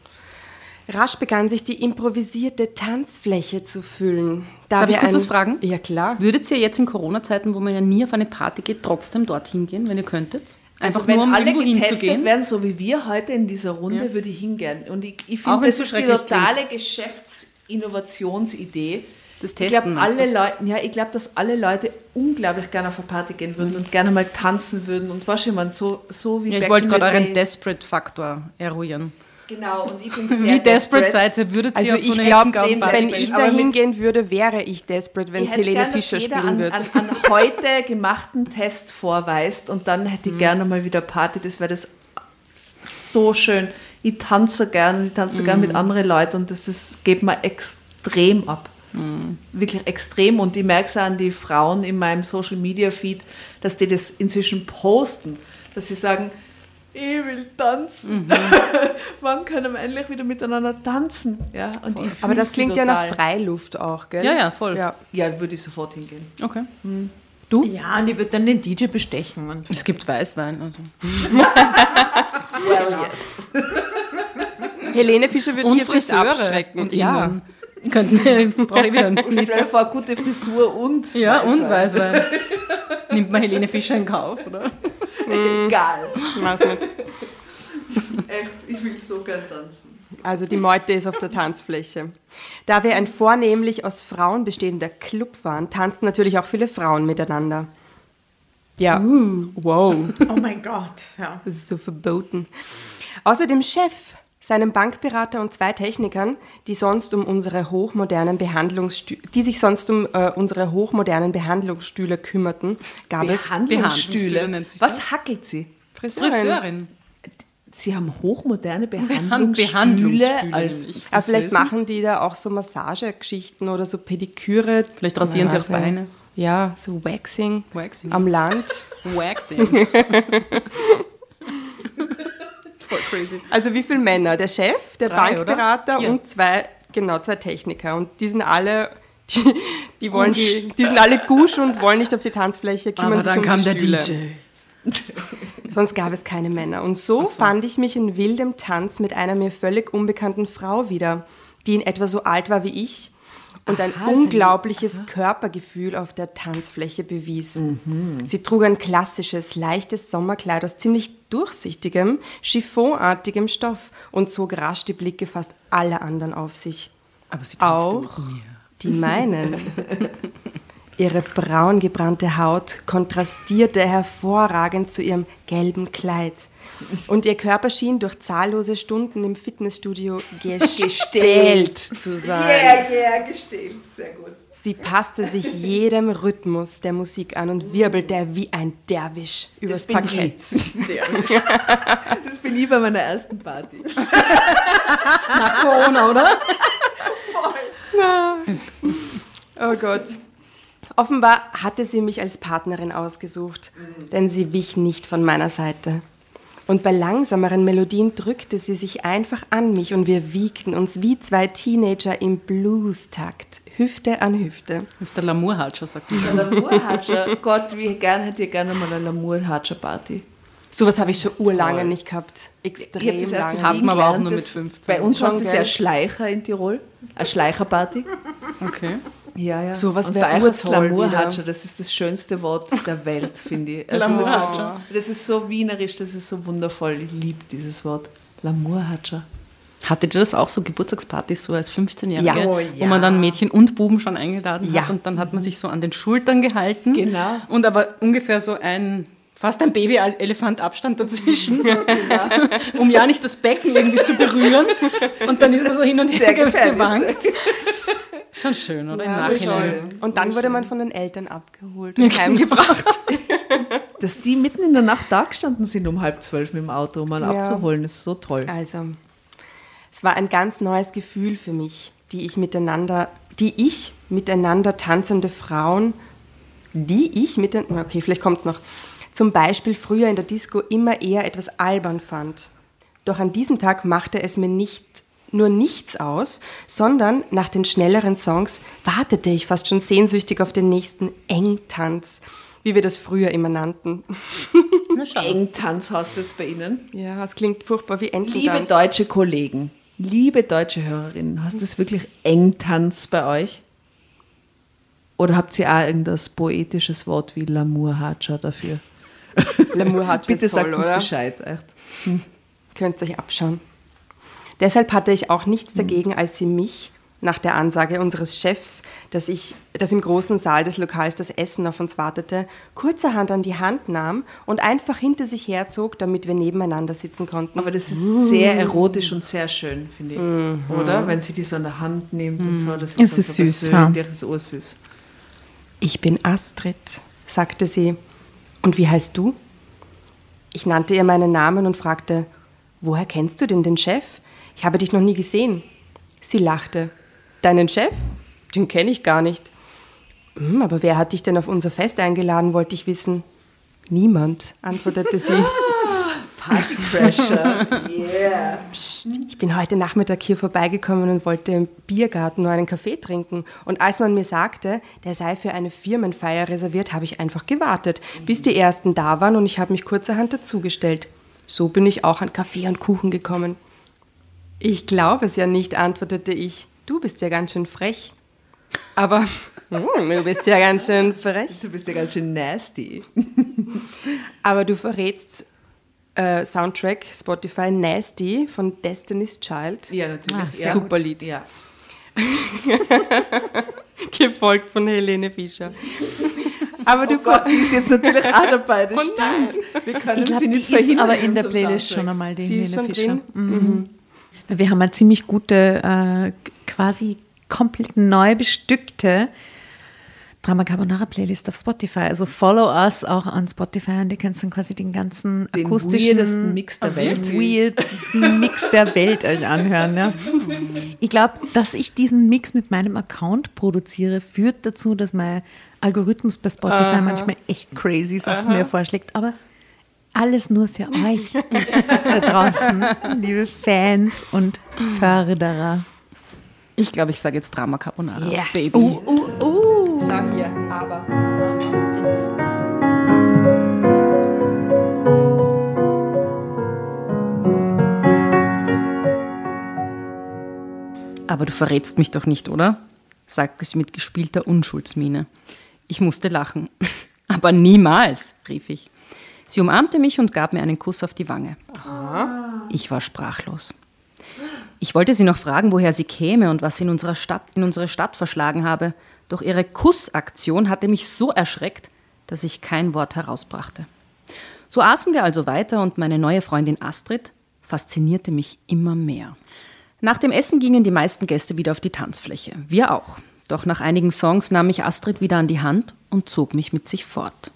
Rasch begann sich die improvisierte Tanzfläche zu füllen. Da Darf ich kurz ein- was fragen? Ja, klar. Würdet ihr jetzt in Corona-Zeiten, wo man ja nie auf eine Party geht, trotzdem dorthin gehen, wenn ihr könntet? Einfach Also wenn nur, um alle getestet werden, so wie wir heute in dieser Runde, Ja. würde ich hingehen. Und ich, ich finde, das so ist die totale Geschäftsinnovationsidee. Das Ich Testen, glaube, meinst alle Leute, ja, ich glaube, dass alle Leute unglaublich gerne auf eine Party gehen würden und gerne mal tanzen würden und was ich meine, so, so wie Ja, ich wollte gerade euren. Desperate-Faktor eruieren. Genau, und ich bin <laughs> sehr Wie desperate seid ihr, würdet ihr Also auf so ich glaube, wenn desperate. ich da hingehen würde, wäre ich desperate, wenn Ich es Helene gern, Fischer spielen an, würde. an, an heute gemachten Test vorweist und dann hätte Mhm. ich gerne mal wieder Party. Das wäre das so schön. Ich tanze so gern, ich tanze so gern Mhm. mit anderen Leuten und das ist, geht mir extrem ab. Mhm. Wirklich extrem. Und ich merke es an die Frauen in meinem Social Media Feed, dass die das inzwischen posten, dass sie sagen, ich will tanzen. Mhm. <laughs> Wann können wir endlich wieder miteinander tanzen? Ja, und ich Aber das klingt ja total. nach Freiluft auch, gell? Ja, ja, voll. Ja. Ja, würde ich sofort hingehen. Okay. Ja, und ich würde dann den DJ bestechen. Und Es gibt Weißwein. Also. <laughs> Helene Fischer würde Und hier vielleicht Friseure. abschrecken. Und ja. irgendwann Könnten <laughs> wir, brauche ich wieder einen Stell dir vor, gute Frisur und Ja, und Weißwein. Weißwein. <laughs> Nimmt man Helene Fischer in Kauf, oder? <laughs> Egal. Weiß nicht. Echt, ich will so gern tanzen. Also die Meute ist auf der Tanzfläche. Da wir ein vornehmlich aus Frauen bestehender Club waren, tanzten natürlich auch viele Frauen miteinander. Ja, wow, oh mein Gott, ja. das ist so verboten. Außer dem Chef, seinem Bankberater und zwei Technikern, die sonst um unsere hochmodernen die sich sonst um äh, unsere hochmodernen Behandlungsstühle kümmerten, gab es Behandlungsstühle Was hackelt sie? Friseurin. Friseurin. Sie haben hochmoderne Behandlungsstühle Behandlungsstühle als. Aber vielleicht machen die da auch so Massagegeschichten oder so Pediküre. Vielleicht rasieren sie auch Beine. Ja, so Waxing, Waxing. am Land. <laughs> Waxing. <laughs> Voll crazy. Also wie viele Männer? Der Chef, der Drei, Bankberater und zwei, genau, zwei Techniker. Und die sind alle, <laughs> die, die wollen die, die sind alle gusch und wollen nicht auf die Tanzfläche, kümmern Aber sich dann um kam die der Stühle. DJ. <laughs> Sonst gab es keine Männer. Und so, fand ich mich in wildem Tanz mit einer mir völlig unbekannten Frau wieder, die in etwa so alt war wie ich und ein Aha, ein- unglaubliches Körpergefühl auf der Tanzfläche bewies. Mhm. Sie trug ein klassisches, leichtes Sommerkleid aus ziemlich durchsichtigem, chiffonartigem Stoff und zog rasch die Blicke fast aller anderen auf sich. Aber sie tanzte Auch mit mir. die meinen. <laughs> Ihre braun gebrannte Haut kontrastierte hervorragend zu ihrem gelben Kleid. Und ihr Körper schien durch zahllose Stunden im Fitnessstudio <laughs> gestählt zu sein. yeah, gestellt. Sehr gut. Sie passte sich jedem Rhythmus der Musik an und wirbelte wie ein Derwisch übers bin Parkett. ich. Das bin ich bei meiner ersten Party. <laughs> Nach Corona, oder? Oh Gott. Offenbar hatte sie mich als Partnerin ausgesucht, denn sie wich nicht von meiner Seite. Und bei langsameren Melodien drückte sie sich einfach an mich und wir wiegten uns wie zwei Teenager im Blues-Takt, Hüfte an Hüfte. Das ist der Lamour-Hatscher, sagt man. Ein Lamour-Hatscher. Gott, wie gern hätte ich gerne mal eine Lamour-Hatscher-Party. Sowas habe ich schon urlange nicht gehabt. Ich Extrem das lange. in Hat Wien man aber auch nur mit das- 15. Bei uns heißt es ja gell? Schleicher in Tirol. Eine Schleicherparty. Okay. Ja, ja. Sowas Und wär bei euch hat's urtoll Lamour-Hatscher, wieder. das ist das schönste Wort der Welt, finde ich. Also das, ist, Lamour-Hatscher. das ist so wienerisch, das ist so wundervoll. Ich liebe dieses Wort. Lamour-Hatscher. Hattet ihr das auch so, Geburtstagspartys, so als 15-Jährige, Ja. Oh, wo man dann Mädchen und Buben schon eingeladen Ja. hat und dann hat man sich so an den Schultern gehalten. Genau. Und aber ungefähr so ein, fast ein Baby-Elefant Abstand dazwischen, <laughs> so, um ja nicht das Becken irgendwie zu berühren. Und dann ist man so hin und her gewankt. <laughs> Schon schön, oder? Im Nachhinein. Und dann wurde man von den Eltern abgeholt <laughs> und heimgebracht. <laughs> Dass die mitten in der Nacht da gestanden sind um halb zwölf mit dem Auto, um einen Ja. abzuholen, ist so toll. Also, es war ein ganz neues Gefühl für mich, die ich miteinander, die ich miteinander tanzende Frauen, die ich miteinander, okay, vielleicht kommt es noch, zum Beispiel früher in der Disco immer eher etwas albern fand. Doch an diesem Tag machte es mir nicht nur nichts aus, sondern nach den schnelleren Songs wartete ich fast schon sehnsüchtig auf den nächsten Engtanz, wie wir das früher immer nannten. <laughs> Engtanz heißt es bei Ihnen. Ja, es klingt furchtbar wie Ententanz. Liebe deutsche Kollegen, liebe deutsche Hörerinnen, hast es wirklich Engtanz bei euch? Oder habt ihr auch irgendein poetisches Wort wie Lamour-Hatscher dafür? L'amour hat <laughs> Bitte toll, sagt uns oder? Bescheid. Echt. Könnt ihr euch abschauen. Deshalb hatte ich auch nichts dagegen, als sie mich nach der Ansage unseres Chefs, dass, ich, dass im großen Saal des Lokals das Essen auf uns wartete, kurzerhand an die Hand nahm und einfach hinter sich herzog, damit wir nebeneinander sitzen konnten. Aber das ist sehr erotisch und sehr schön, finde ich. Oder? Wenn sie die so in der Hand nimmt und so. Das ist, Es ist so süß, ja. Das ist ursüß. Ich bin Astrid, sagte sie. Und wie heißt du? Ich nannte ihr meinen Namen und fragte, woher kennst du denn den Chef? Ich habe dich noch nie gesehen. Sie lachte. Deinen Chef? Den kenne ich gar nicht. "Hm, aber wer hat dich denn auf unser Fest eingeladen, wollte ich wissen. Niemand, antwortete sie. <laughs> Partycrasher. yeah. Ich bin heute Nachmittag hier vorbeigekommen und wollte im Biergarten nur einen Kaffee trinken. Und als man mir sagte, der sei für eine Firmenfeier reserviert, habe ich einfach gewartet, bis die ersten da waren und ich habe mich kurzerhand dazugestellt. So bin ich auch an Kaffee und Kuchen gekommen. Ich glaube es ja nicht, antwortete ich. Du bist ja ganz schön frech. Aber <laughs> hm, du bist ja ganz schön frech. Du bist ja ganz schön nasty. <laughs> Aber du verrätst äh, Soundtrack Spotify Nasty von Destiny's Child. Ja, natürlich. Ach, ja. super Lied. Ja. <laughs> gefolgt von Helene Fischer. Aber du Oh Gott, die ist jetzt natürlich auch dabei, das Oh stimmt. Wir können Ich glaube, sie die nicht ist verhindern. aber in der Playlist Soundtrack. schon einmal, die Sie ist Helene schon Fischer. drin? Mhm. Wir haben eine ziemlich gute, äh, quasi komplett neu bestückte Drama Carbonara Playlist auf Spotify. Also follow us auch an Spotify und ihr könnt dann quasi den ganzen Den akustischen weirdesten Mix der Welt. weirdesten Mix der Welt euch anhören. Ja. Ich glaube, dass ich diesen Mix mit meinem Account produziere, führt dazu, dass mein Algorithmus bei Spotify manchmal echt crazy Sachen mir vorschlägt. Aber alles nur für euch da draußen, liebe Fans und Förderer. Ich glaube, ich sage jetzt Drama Carbonara. Yes. Baby. Uh, uh, uh. Schau hier, aber. Aber du verrätst mich doch nicht, oder? sagte sie mit gespielter Unschuldsmiene. Ich musste lachen. <laughs> Aber niemals, rief ich. Sie umarmte mich und gab mir einen Kuss auf die Wange. Ich war sprachlos. Ich wollte sie noch fragen, woher sie käme und was sie in, unserer Stadt, in unsere Stadt verschlagen habe. Doch ihre Kussaktion hatte mich so erschreckt, dass ich kein Wort herausbrachte. So aßen wir also weiter und meine neue Freundin Astrid faszinierte mich immer mehr. Nach dem Essen gingen die meisten Gäste wieder auf die Tanzfläche. Wir auch. Doch nach einigen Songs nahm mich Astrid wieder an die Hand und zog mich mit sich fort.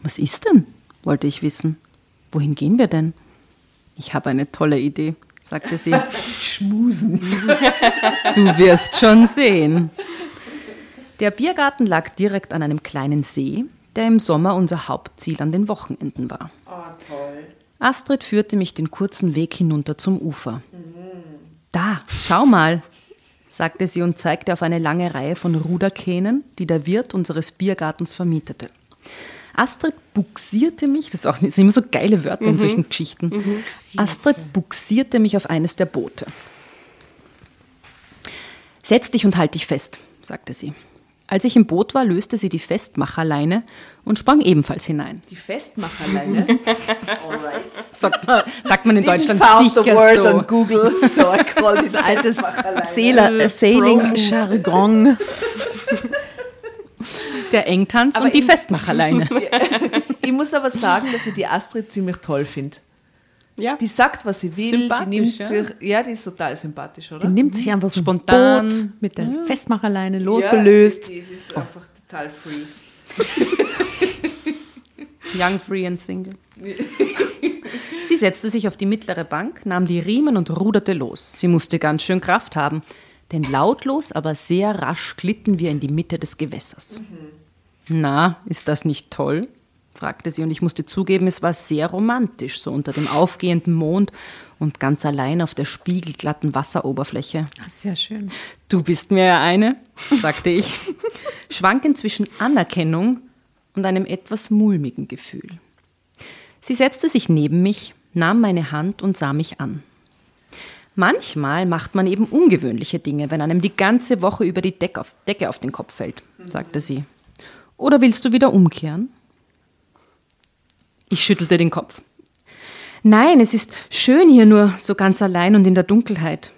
Was ist denn? Wollte ich wissen. Wohin gehen wir denn? Ich habe eine tolle Idee, sagte sie. <laughs> Schmusen. Du wirst schon sehen. Der Biergarten lag direkt an einem kleinen See, der im Sommer unser Hauptziel an den Wochenenden war. Astrid führte mich den kurzen Weg hinunter zum Ufer. Da, schau mal, sagte sie und zeigte auf eine lange Reihe von Ruderkähnen, die der Wirt unseres Biergartens vermietete. Astrid buxierte mich, das, auch, das sind immer so geile Wörter in solchen Geschichten. Astrid buxierte mich auf eines der Boote. Setz dich und halt dich fest, sagte sie. Als ich im Boot war, löste sie die Festmacherleine und sprang ebenfalls hinein. Die Festmacherleine. <laughs> Alright. Sagt man, sagt man in Deutschland found the sicher word so. on Google, so I call <laughs> it Altes Sailing-Jargon. <laughs> Der Engtanz Aber und die in- Festmacherleine. <laughs> Ich muss aber sagen, dass ich die Astrid ziemlich toll finde. Ja. Die sagt, was sie will, die nimmt ja. sich, ja, die ist total sympathisch, oder? Die nimmt sich einfach so Spontan. Boot mit der Festmacherleine Ja, losgelöst. die, die ist einfach total free. <laughs> Young, free and single. <laughs> Sie setzte sich auf die mittlere Bank, nahm die Riemen und ruderte los. Sie musste ganz schön Kraft haben, denn lautlos, aber sehr rasch glitten wir in die Mitte des Gewässers. Na, ist das nicht toll? fragte sie und ich musste zugeben, es war sehr romantisch, so unter dem aufgehenden Mond und ganz allein auf der spiegelglatten Wasseroberfläche. Sehr schön. Du bist mir ja eine, sagte ich, <laughs> schwankend zwischen Anerkennung und einem etwas mulmigen Gefühl. Sie setzte sich neben mich, nahm meine Hand und sah mich an. Manchmal macht man eben ungewöhnliche Dinge, wenn einem die ganze Woche über die Deck auf, Decke auf den Kopf fällt, sagte sie. Oder willst du wieder umkehren? Ich schüttelte den Kopf. Nein, es ist schön hier nur so ganz allein und in der Dunkelheit.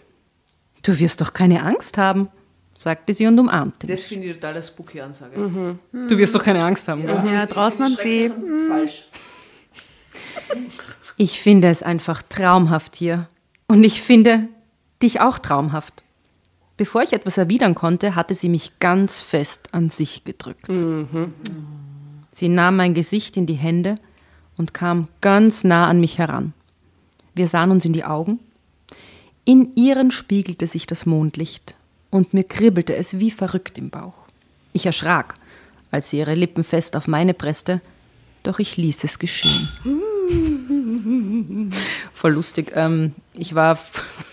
Du wirst doch keine Angst haben, sagte sie und umarmte Das mich. finde ich total spooky Ansage. Du wirst doch keine Angst haben. oder? Ja, draußen am See. Falsch. Ich finde es einfach traumhaft hier. Und ich finde dich auch traumhaft. Bevor ich etwas erwidern konnte, hatte sie mich ganz fest an sich gedrückt. Sie nahm mein Gesicht in die Hände und kam ganz nah an mich heran. Wir sahen uns in die Augen. In ihren spiegelte sich das Mondlicht und mir kribbelte es wie verrückt im Bauch. Ich erschrak, als sie ihre Lippen fest auf meine presste, doch ich ließ es geschehen. <laughs> Voll lustig. Ähm, ich war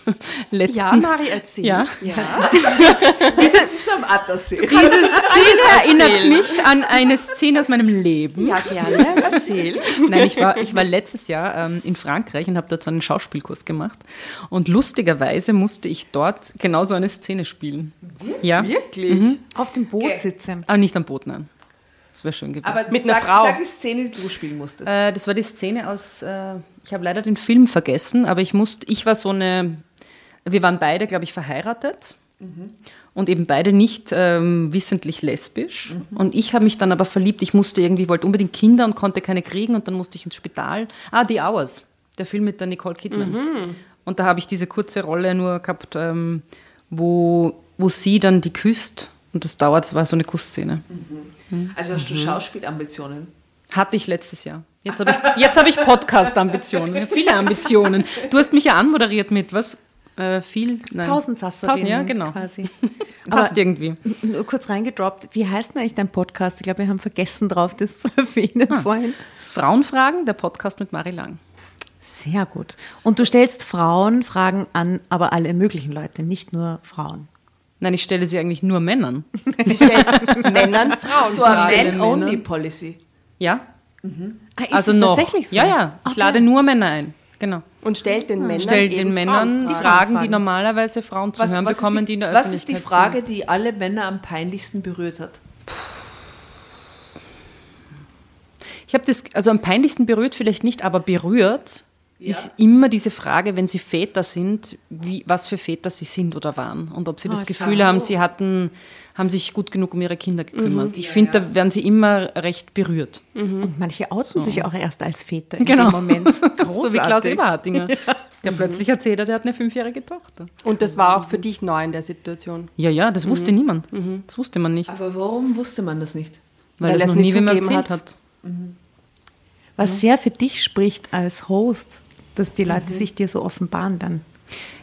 <laughs> letzten... Ja, Mari, erzähl. Ja. ja. <laughs> Diese, Zum Attersee. diese Szene erinnert mich an eine Szene aus meinem Leben. Ja, gerne. Erzähl. Nein, ich war, ich war letztes Jahr ähm, in Frankreich und habe dort so einen Schauspielkurs gemacht. Und lustigerweise musste ich dort genau so eine Szene spielen. Ja, Wirklich? Auf dem Boot Okay. sitzen. aber nicht am Boot, nein. Das wäre schön gewesen. Aber Mit einer sag, Frau. Sag die Szene, die du spielen musstest. Äh, das war die Szene aus, äh, ich habe leider den Film vergessen, aber ich musste, ich war so eine, wir waren beide, glaube ich, verheiratet und eben beide nicht ähm, wissentlich lesbisch. Und ich habe mich dann aber verliebt, ich musste irgendwie, wollte unbedingt Kinder und konnte keine kriegen und dann musste ich ins Spital. Ah, The Hours, der Film mit der Nicole Kidman. Und da habe ich diese kurze Rolle nur gehabt, ähm, wo, wo sie dann die küsst und das dauert, das war so eine Kussszene. Also hast du Mhm. Schauspielambitionen? Hatte ich letztes Jahr. Jetzt habe ich, jetzt hab ich Podcast-Ambitionen. Viele Ambitionen. Du hast mich ja anmoderiert mit was? Äh, viel? Nein. Tausendsasserin. Tausend, ja, genau. Quasi. <laughs> Passt Aber irgendwie. nur kurz reingedroppt. Wie heißt denn eigentlich dein Podcast? Ich glaube, wir haben vergessen drauf, das zu erwähnen Ah. vorhin. Frauenfragen, der Podcast mit Marie Lang. Sehr gut. Und du stellst Frauen Fragen an, aber alle möglichen Leute, nicht nur Frauen. Nein, ich stelle sie eigentlich nur Männern. <laughs> Sie stellt Männern Frauen. Du eine Fragen. Man-Only-Policy. Ja? Ah, ist also es noch. tatsächlich so? Ja, ja. Ich Okay. lade nur Männer ein. Genau. Und stellt den Männern Stellt eben den Männern Frauenfragen. Fragen, die normalerweise Frauen zu hören bekommen, ist die in der was ist die Öffentlichkeit Frage, die alle Männer am peinlichsten berührt hat? Ich habe das, also am peinlichsten berührt vielleicht nicht, aber berührt ist immer diese Frage, wenn sie Väter sind, wie, was für Väter sie sind oder waren und ob sie das Gefühl haben, sie hatten, haben sich gut genug um ihre Kinder gekümmert. Ich finde, da werden sie immer recht berührt. Und manche outen sich auch erst als Väter in Genau. dem Moment. <laughs> So wie Klaus Großartig. Eberhardinger. Der plötzlich erzählt hat, er hat eine fünfjährige Tochter. Und das war auch für dich neu in der Situation. Ja, ja, das wusste niemand. Das wusste man nicht, Aber warum wusste man das nicht? weil, weil das er noch es nie zugegeben erzählt hat. hat. Was sehr für dich spricht als Host, dass die Leute Mhm. sich dir so offenbaren dann.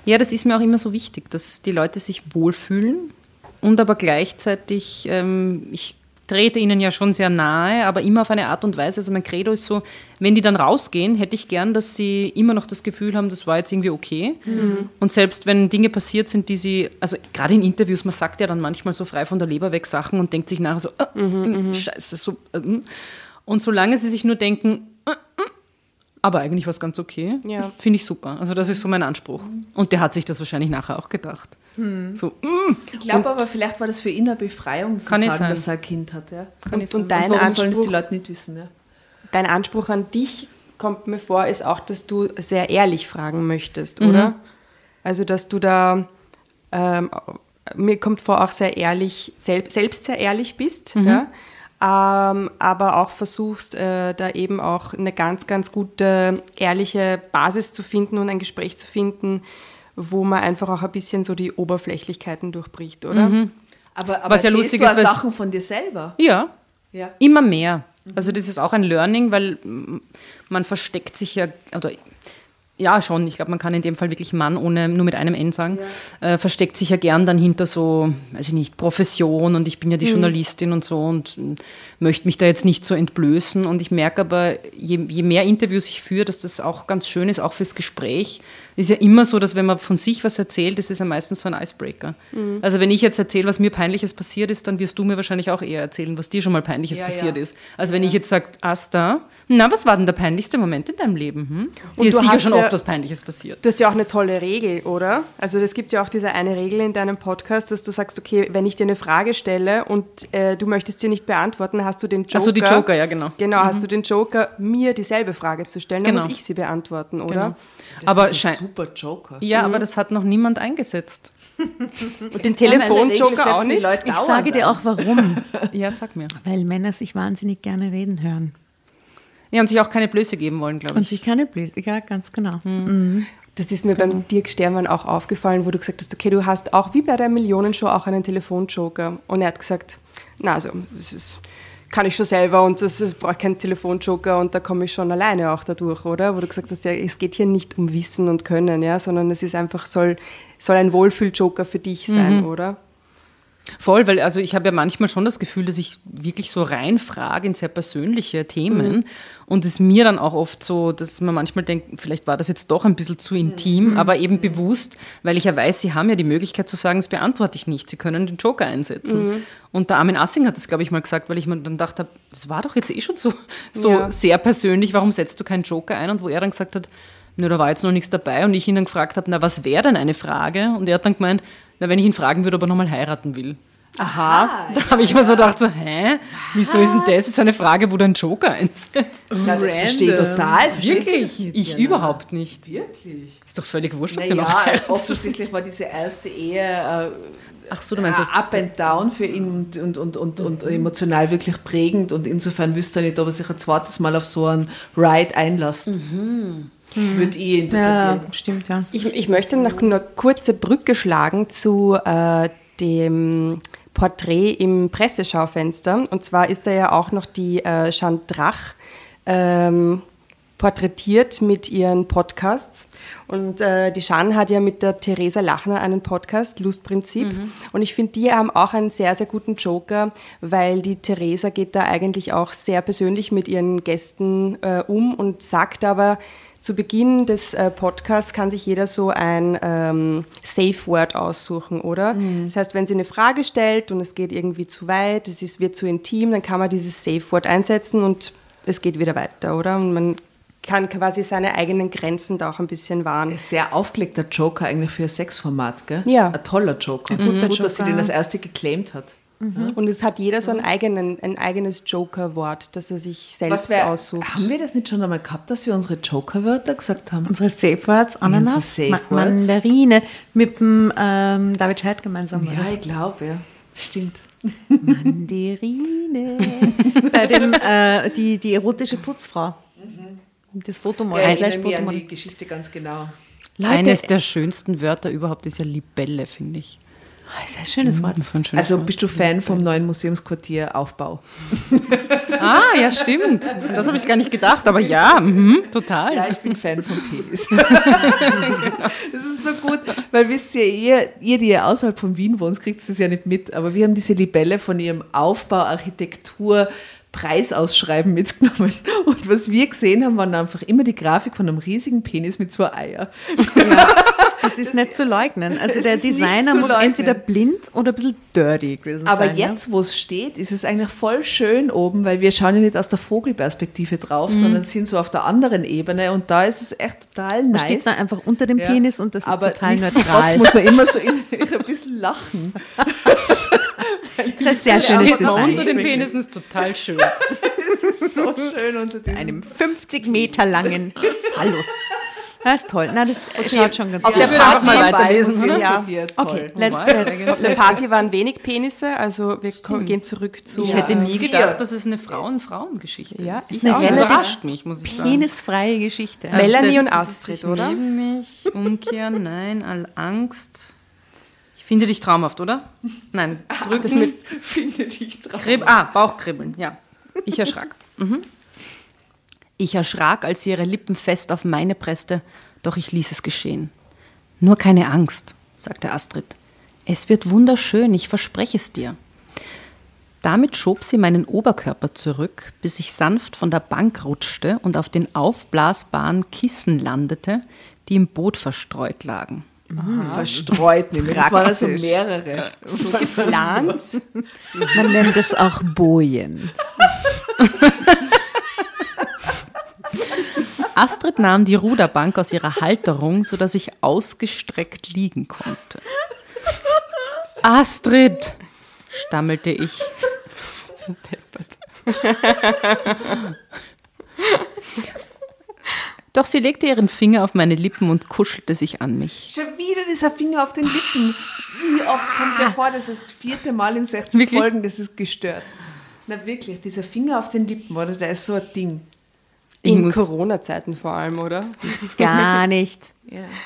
Ja, das ist mir auch immer so wichtig, dass die Leute sich wohlfühlen und aber gleichzeitig, ähm, ich trete ihnen ja schon sehr nahe, aber immer auf eine Art und Weise. Also mein Credo ist so, wenn die dann rausgehen, hätte ich gern, dass sie immer noch das Gefühl haben, das war jetzt irgendwie okay. Und selbst wenn Dinge passiert sind, die sie, also gerade in Interviews, man sagt ja dann manchmal so frei von der Leber weg Sachen und denkt sich nachher so, äh, scheiße, so. Äh, und solange sie sich nur denken, äh, äh, aber eigentlich war es ganz okay, Ja. finde ich super. Also das ist so mein Anspruch. Und der hat sich das wahrscheinlich nachher auch gedacht. So, mm, Ich glaube aber, vielleicht war das für ihn eine Befreiung, zu Kann sagen, sein. dass er ein Kind hat. Ja. kann ich Und, und sagen. dein Und warum sollen das Anspruch, die Leute nicht wissen? Ja? dein Anspruch an dich, kommt mir vor, ist auch, dass du sehr ehrlich fragen möchtest, oder? Also, dass du da, ähm, mir kommt vor, auch sehr ehrlich, selb, selbst sehr ehrlich bist, ja? Ähm, aber auch versuchst, äh, da eben auch eine ganz, ganz gute, ehrliche Basis zu finden und ein Gespräch zu finden, wo man einfach auch ein bisschen so die Oberflächlichkeiten durchbricht, oder? Aber, aber Was ja lustig du ist, Sachen von dir selber. ja, Ja. immer mehr. Also das ist auch ein Learning, weil man versteckt sich ja, oder ja schon, ich glaube, man kann in dem Fall wirklich Mann ohne nur mit einem N sagen, äh, versteckt sich ja gern dann hinter so, weiß ich nicht, Profession und ich bin ja die Journalistin und so und möchte mich da jetzt nicht so entblößen und ich merke aber, je, je mehr Interviews ich führe, dass das auch ganz schön ist, auch fürs Gespräch. Ist ja immer so, dass wenn man von sich was erzählt, das ist ja meistens so ein Icebreaker. Also wenn ich jetzt erzähle, was mir Peinliches passiert ist, dann wirst du mir wahrscheinlich auch eher erzählen, was dir schon mal Peinliches Ja, passiert ja. ist. Also wenn ich jetzt sage, Asta, na, was war denn der peinlichste Moment in deinem Leben? Hm? Und Dir ist du sicher hast schon ja- oft was Peinliches passiert. Du hast ja auch eine tolle Regel, oder? Also es gibt ja auch diese eine Regel in deinem Podcast, dass du sagst, okay, wenn ich dir eine Frage stelle und äh, du möchtest sie nicht beantworten, hast du den Joker. Ach so, die Joker, ja, genau. Genau, hast du den Joker, mir dieselbe Frage zu stellen, dann Genau. muss ich sie beantworten, oder? Genau. Das aber ist ein super Joker. ja, aber das hat noch niemand eingesetzt. <laughs> Und den Telefonjoker auch nicht? Ich sage dir auch warum. <laughs> Ja, sag mir. Weil Männer sich wahnsinnig gerne reden hören. Ja, und sich auch keine Blöße geben wollen, glaube Und ich. sich keine Bläse. Ja, ganz genau. Das ist mir beim Dirk Stermann auch aufgefallen, wo du gesagt hast, okay, du hast auch wie bei der Millionenshow auch einen Telefonjoker. Und er hat gesagt, na also, das ist, kann ich schon selber und das ist- brauche keinen Telefonjoker und da komme ich schon alleine auch dadurch, oder? Wo du gesagt hast, ja, es geht hier nicht um Wissen und Können, ja, sondern es ist einfach, soll, soll ein Wohlfühljoker für dich sein, oder? Voll, weil also ich habe ja manchmal schon das Gefühl, dass ich wirklich so reinfrage in sehr persönliche Themen und es mir dann auch oft so, dass man manchmal denkt, vielleicht war das jetzt doch ein bisschen zu intim, aber eben bewusst, weil ich ja weiß, sie haben ja die Möglichkeit zu sagen, das beantworte ich nicht, sie können den Joker einsetzen. Und der Armin Assing hat das, glaube ich, mal gesagt, weil ich mir dann dachte, das war doch jetzt eh schon so, so Ja. sehr persönlich, warum setzt du keinen Joker ein? Und wo er dann gesagt hat, Nö, da war jetzt noch nichts dabei und ich ihn dann gefragt habe, na, was wäre denn eine Frage? Und er hat dann gemeint, na, wenn ich ihn fragen würde, ob er nochmal heiraten will. Aha. Da habe ich mir so gedacht, so, hä? Wieso ist denn das jetzt eine Frage, wo du einen Joker einsetzt? Ja, das verstehe ich total. Versteht Wirklich? nicht, Ich Jana? überhaupt nicht. Wirklich? Ist doch völlig wurscht, ob der noch Naja, heiratet. offensichtlich war diese erste Ehe äh, Ach so, du meinst das? up and down für ihn und, und, und, und, und emotional wirklich prägend und insofern wüsste er nicht, ob er sich ein zweites Mal auf so einen Ride einlässt. Würde ich Ja, interpretieren. stimmt, ja. Ich, ich möchte noch eine kurze Brücke schlagen zu äh, dem Porträt im Presseschaufenster. Und zwar ist da ja auch noch die äh, Jeanne Drach ähm, porträtiert mit ihren Podcasts. Und äh, die Jeanne hat ja mit der Theresa Lachner einen Podcast, Lustprinzip. Und ich finde, die haben auch einen sehr, sehr guten Joker, weil die Theresa geht da eigentlich auch sehr persönlich mit ihren Gästen äh, um und sagt aber, zu Beginn des äh, Podcasts kann sich jeder so ein ähm, Safe Word aussuchen, oder? Das heißt, wenn sie eine Frage stellt und es geht irgendwie zu weit, es ist, wird zu intim, dann kann man dieses Safe Word einsetzen und es geht wieder weiter, oder? Und man kann quasi seine eigenen Grenzen da auch ein bisschen wahren. Ein sehr aufgelegter Joker eigentlich für ein Sexformat, gell? Ja. Ein toller Joker. guter Gut, dass sie Joker. den als erste geclaimt hat. Und es hat jeder so einen eigenen, ein eigenes Joker-Wort, das er sich selbst wär- aussucht. Haben wir das nicht schon einmal gehabt, dass wir unsere Joker-Wörter gesagt haben? Unsere Safe Words, Ananas, Unsere Safe Ma Words. Mandarine mit dem ähm, David Scheid gemeinsam. war Ja, das. ich glaube, ja. Stimmt. <laughs> Mandarine. Bei dem, äh, die, die erotische Putzfrau. Das Fotomodel. Ja, ich erinnere mich an die Geschichte ganz genau. Leute, Eines der schönsten Wörter überhaupt ist ja Libelle, finde ich. Ah, ist ein schönes Wort. Das ist so ein schönes Also Wort. bist du Fan vom neuen Museumsquartier Aufbau? <laughs> Ah, ja, stimmt. Das habe ich gar nicht gedacht, aber ja, mhm, total. Ja, ich bin Fan vom Penis. <laughs> <laughs> das ist so gut, weil wisst ihr, ihr, ihr, die ihr außerhalb von Wien wohnt, kriegt das ja nicht mit, aber wir haben diese Libelle von ihrem Aufbau, Architektur, Preisausschreiben mitgenommen. Und was wir gesehen haben, waren einfach immer die Grafik von einem riesigen Penis mit zwei Eier. <laughs> Das ist nicht zu leugnen. Also der Designer muss leugnen. entweder blind oder ein bisschen dirty gewesen Aber sein. jetzt, wo es steht, ist es eigentlich voll schön oben, weil wir schauen ja nicht aus der Vogelperspektive drauf, sondern sind so auf der anderen Ebene und da ist es echt total Ja? nice. Da steht da einfach unter dem Ja. Penis und das Aber ist total neutral. muss man immer so in, <laughs> ein bisschen lachen. <laughs> <laughs> Das ist ein sehr schönes Steht mal unter den Penissen ist total schön. <laughs> Es ist so schön unter diesem einem 50 Meter langen Phallus. Das ist toll. Na, das schaut schon ganz Auf gut der Ich würde einfach Party mal weiterlesen, oder? Ja. Ja, Okay, toll. let's, let's, Auf der Party waren wenig Penisse, also wir kommen, gehen zurück zu. Ich hätte nie gedacht, dass es eine Frauen-Frauen-Geschichte Ja, ist. ist eine Das überrascht mich, muss ich sagen. penisfreie Geschichte. Also Melanie und Astrid, oder? Neben mich, umkehren, nein, all Angst. Finde dich traumhaft, oder? Nein, <laughs> drücken. Das mit, finde ich drauf. Krib ah, Bauchkribbeln, ja. Ich erschrak. <laughs> Mhm. Ich erschrak, als sie ihre Lippen fest auf meine presste, doch ich ließ es geschehen. Nur keine Angst, sagte Astrid. Es wird wunderschön, ich verspreche es dir. Damit schob sie meinen Oberkörper zurück, bis ich sanft von der Bank rutschte und auf den aufblasbaren Kissen landete, die im Boot verstreut lagen. Verstreut nämlich. Das waren also Praktisch. mehrere. <laughs> Geplant. Man nennt es auch Bojen. Astrid nahm die Ruderbank aus ihrer Halterung, sodass ich ausgestreckt liegen konnte. Astrid, stammelte ich. <laughs> Doch sie legte ihren Finger auf meine Lippen und kuschelte sich an mich. Schon wieder dieser Finger auf den Lippen. Wie oft kommt der vor? Das ist das vierte Mal in 60 Wirklich? Folgen, das ist gestört. Na wirklich, dieser Finger auf den Lippen, oder? Der ist so ein Ding. Ich In Corona-Zeiten vor allem, oder? <laughs> Gar nicht.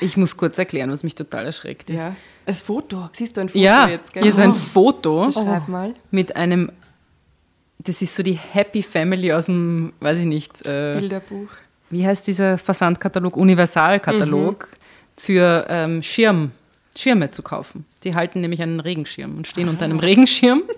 ich muss kurz erklären, was mich total erschreckt ist. Ja. Das Foto. Siehst du ein Foto Ja, jetzt, gell? hier ist ein Foto Schreib mal. mit einem, das ist so die Happy Family aus dem, weiß ich nicht, äh, Bilderbuch. Wie heißt dieser Versandkatalog? Universalkatalog für ähm, Schirm, Schirme zu kaufen. Die halten nämlich einen Regenschirm und stehen unter einem Regenschirm. <laughs>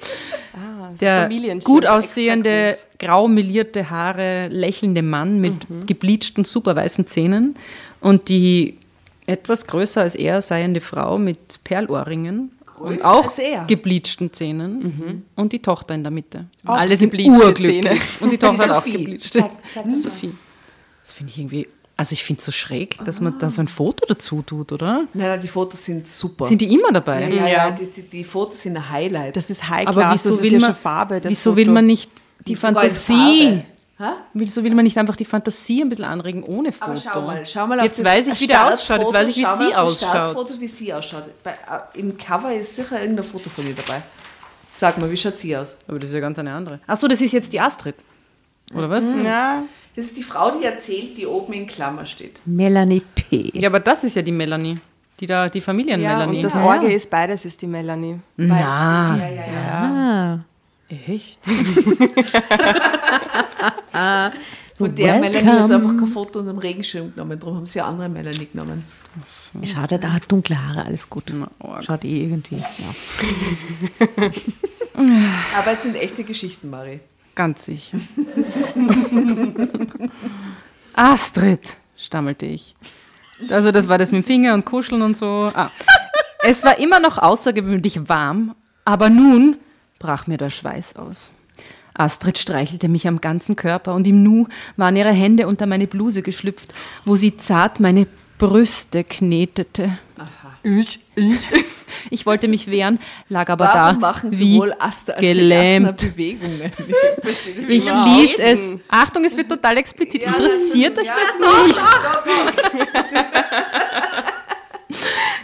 Ah, <laughs> Der gut aussehende, grau melierte Haare, lächelnde Mann mit gebleachten, super weißen Zähnen und die etwas größer als er seiende Frau mit Perlohrringen und auch gebleachten Zähnen und die Tochter in der Mitte. Auch Alle sind urglücklich. Zähne. Und die Tochter <laughs> hat auch Sophie. gebleachte. Sophie. Das finde ich irgendwie, also ich finde es so schräg, dass man da so ein Foto dazu tut, oder? Nein, nein, die Fotos sind super. Sind die immer dabei? ja, ja, Ja. ja. Die, die, die Fotos sind ein Highlight. Das ist High Aber wieso das will ist ja man, schon Farbe. Das wieso Foto. will man nicht die in Fantasie? Wieso will man nicht einfach die Fantasie ein bisschen anregen ohne Foto? Aber schau mal, schau mal auf Jetzt das weiß ich, wie der ausschaut. Jetzt weiß ich, wie schau mal sie ausschaut. Startfoto, wie sie ausschaut. Bei, äh, Im Cover ist sicher irgendein Foto von ihr dabei. Sag mal, wie schaut sie aus? Aber das ist ja ganz eine andere. Achso, das ist jetzt die Astrid. Oder was? Ja, Das ist die Frau, die erzählt, die oben in Klammer steht. Melanie P. Ja, aber das ist ja die Melanie. Die da, die ja Familien-Melanie. und das Ja. Orge ist beides, ist die Melanie. Na, Ja, ja, ja. Ah. echt? <laughs> Und der Melanie hat Welcome. einfach kein Foto unter dem Regenschirm genommen. Darum haben sie eine andere Melanie genommen. Schau, der da hat dunkle Haare, alles gut. Na. Schaut eh irgendwie. Ja. <laughs> Aber es sind echte Geschichten, Mari. Ganz sicher. <laughs> Astrid, stammelte ich. Also das war das mit dem Finger und Kuscheln und so. Ah. Es war immer noch außergewöhnlich warm, aber nun brach mir der Schweiß aus. Astrid streichelte mich am ganzen Körper und im Nu waren ihre Hände unter meine Bluse geschlüpft, wo sie zart meine Brüste knetete. Ich, ich. <laughs> Ich wollte mich wehren, lag aber Warum da machen wie sowohl Asta als gelähmt. Bewegungen? <laughs> Ich das Ich ließ es. Achtung, es wird total explizit. Interessiert euch das nicht? <laughs>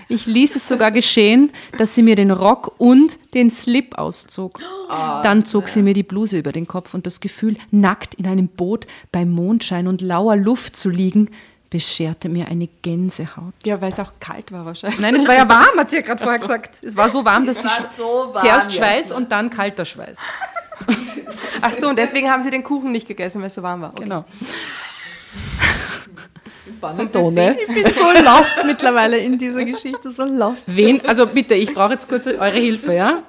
Ich ließ es sogar geschehen, dass sie mir den Rock und den Slip auszog. Dann zog sie mir die Bluse über den Kopf und das Gefühl, nackt in einem Boot bei Mondschein und lauer Luft zu liegen, bescherte mir eine Gänsehaut. Ja, weil es auch kalt war wahrscheinlich. Nein, es war ja warm, hat sie ja gerade vorher gesagt. Es war so warm, dass die war so warm, zuerst Schweiß und dann kalter Schweiß. <laughs> Ach so, und deswegen haben sie den Kuchen nicht gegessen, weil es so warm war. Okay. Genau. Panettone. Ich bin so lost mittlerweile in dieser Geschichte, so lost. Wen, also bitte, ich brauche jetzt kurz eure Hilfe, ja?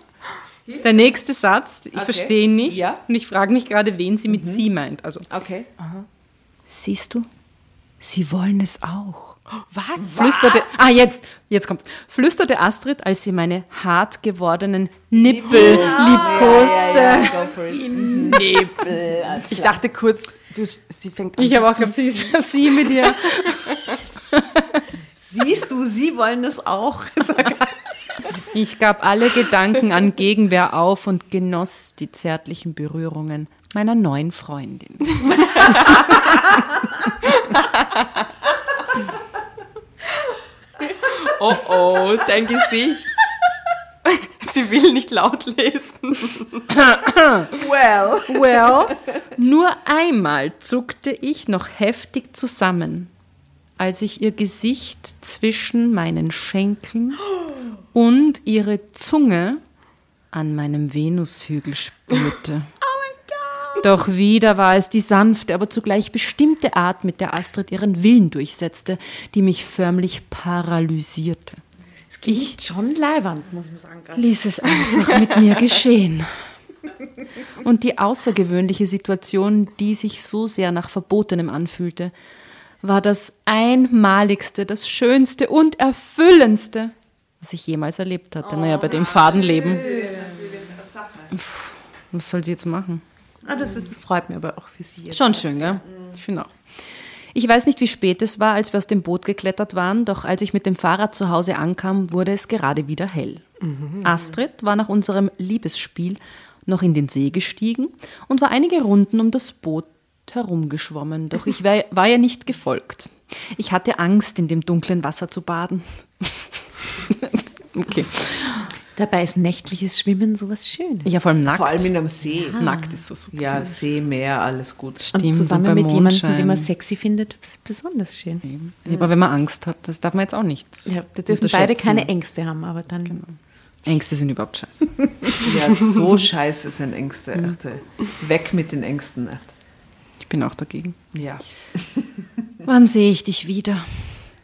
Der nächste Satz, ich verstehe ihn nicht Ja. und ich frage mich gerade, wen sie mit sie meint. Also, Okay. siehst du, sie wollen es auch. Was? Flüsterte, ah jetzt, jetzt kommt's. Flüsterte Astrid, als sie meine hart gewordenen Nippel liebkoste. go for it. Ich dachte kurz, du, sie fängt an. Ich habe auch gedacht, sie ist sie mit ihr. Siehst du, sie wollen es auch. <laughs> Ich gab alle Gedanken an Gegenwehr auf und genoss die zärtlichen Berührungen meiner neuen Freundin. <laughs> Oh oh, dein Gesicht. Sie will nicht laut lesen. Well. Well, nur einmal zuckte ich noch heftig zusammen, als ich ihr Gesicht zwischen meinen Schenkeln und ihre Zunge an meinem Venushügel spürte. Doch wieder war es die sanfte, aber zugleich bestimmte Art, mit der Astrid ihren Willen durchsetzte, die mich förmlich paralysierte. Ich Schon leiwand, muss man sagen. ließ es einfach mit mir geschehen. Und die außergewöhnliche Situation, die sich so sehr nach Verbotenem anfühlte, war das einmaligste, das schönste und erfüllendste, was ich jemals erlebt hatte. naja, bei dem Fadenleben. Pff, Was soll sie jetzt machen? Ah, das, ist, das freut mich aber auch für sie. Schon schön, gell? Ich finde auch. Ich weiß nicht, wie spät es war, als wir aus dem Boot geklettert waren, doch als ich mit dem Fahrrad zu Hause ankam, wurde es gerade wieder hell. Astrid war nach unserem Liebesspiel noch in den See gestiegen und war einige Runden um das Boot herumgeschwommen, doch ich war, war ihr nicht gefolgt. Ich hatte Angst, in dem dunklen Wasser zu baden. <laughs> okay. Dabei ist nächtliches Schwimmen sowas Schönes. Ja, vor allem nackt. Vor allem in einem See. nackt ist so super. Ja, See, Meer, alles gut. Und Stimmt, zusammen bei mit jemandem, den man sexy findet, ist besonders schön. Ja, aber wenn man Angst hat, das darf man jetzt auch nicht. Ja, da dürfen beide keine Ängste haben, aber dann Ängste sind überhaupt scheiße. <laughs> Ja, so scheiße sind Ängste. Echt. Weg mit den Ängsten. Echt. Ich bin auch dagegen. Ja. <laughs> Wann sehe ich dich wieder?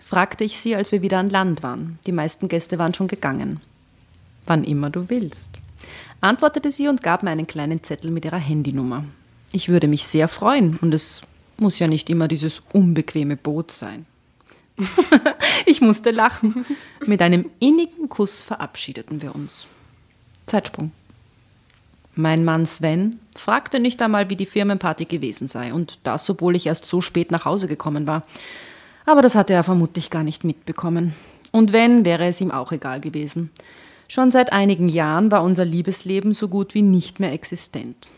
fragte ich sie, als wir wieder an Land waren. Die meisten Gäste waren schon gegangen. Wann immer du willst, antwortete sie und gab mir einen kleinen Zettel mit ihrer Handynummer. Ich würde mich sehr freuen und es muss ja nicht immer dieses unbequeme Boot sein. <laughs> ich musste lachen. Mit einem innigen Kuss verabschiedeten wir uns. Zeitsprung. Mein Mann Sven fragte nicht einmal, wie die Firmenparty gewesen sei, und das, obwohl ich erst so spät nach Hause gekommen war. Aber das hatte er vermutlich gar nicht mitbekommen. Und wenn, wäre es ihm auch egal gewesen. Schon seit einigen Jahren war unser Liebesleben so gut wie nicht mehr existent.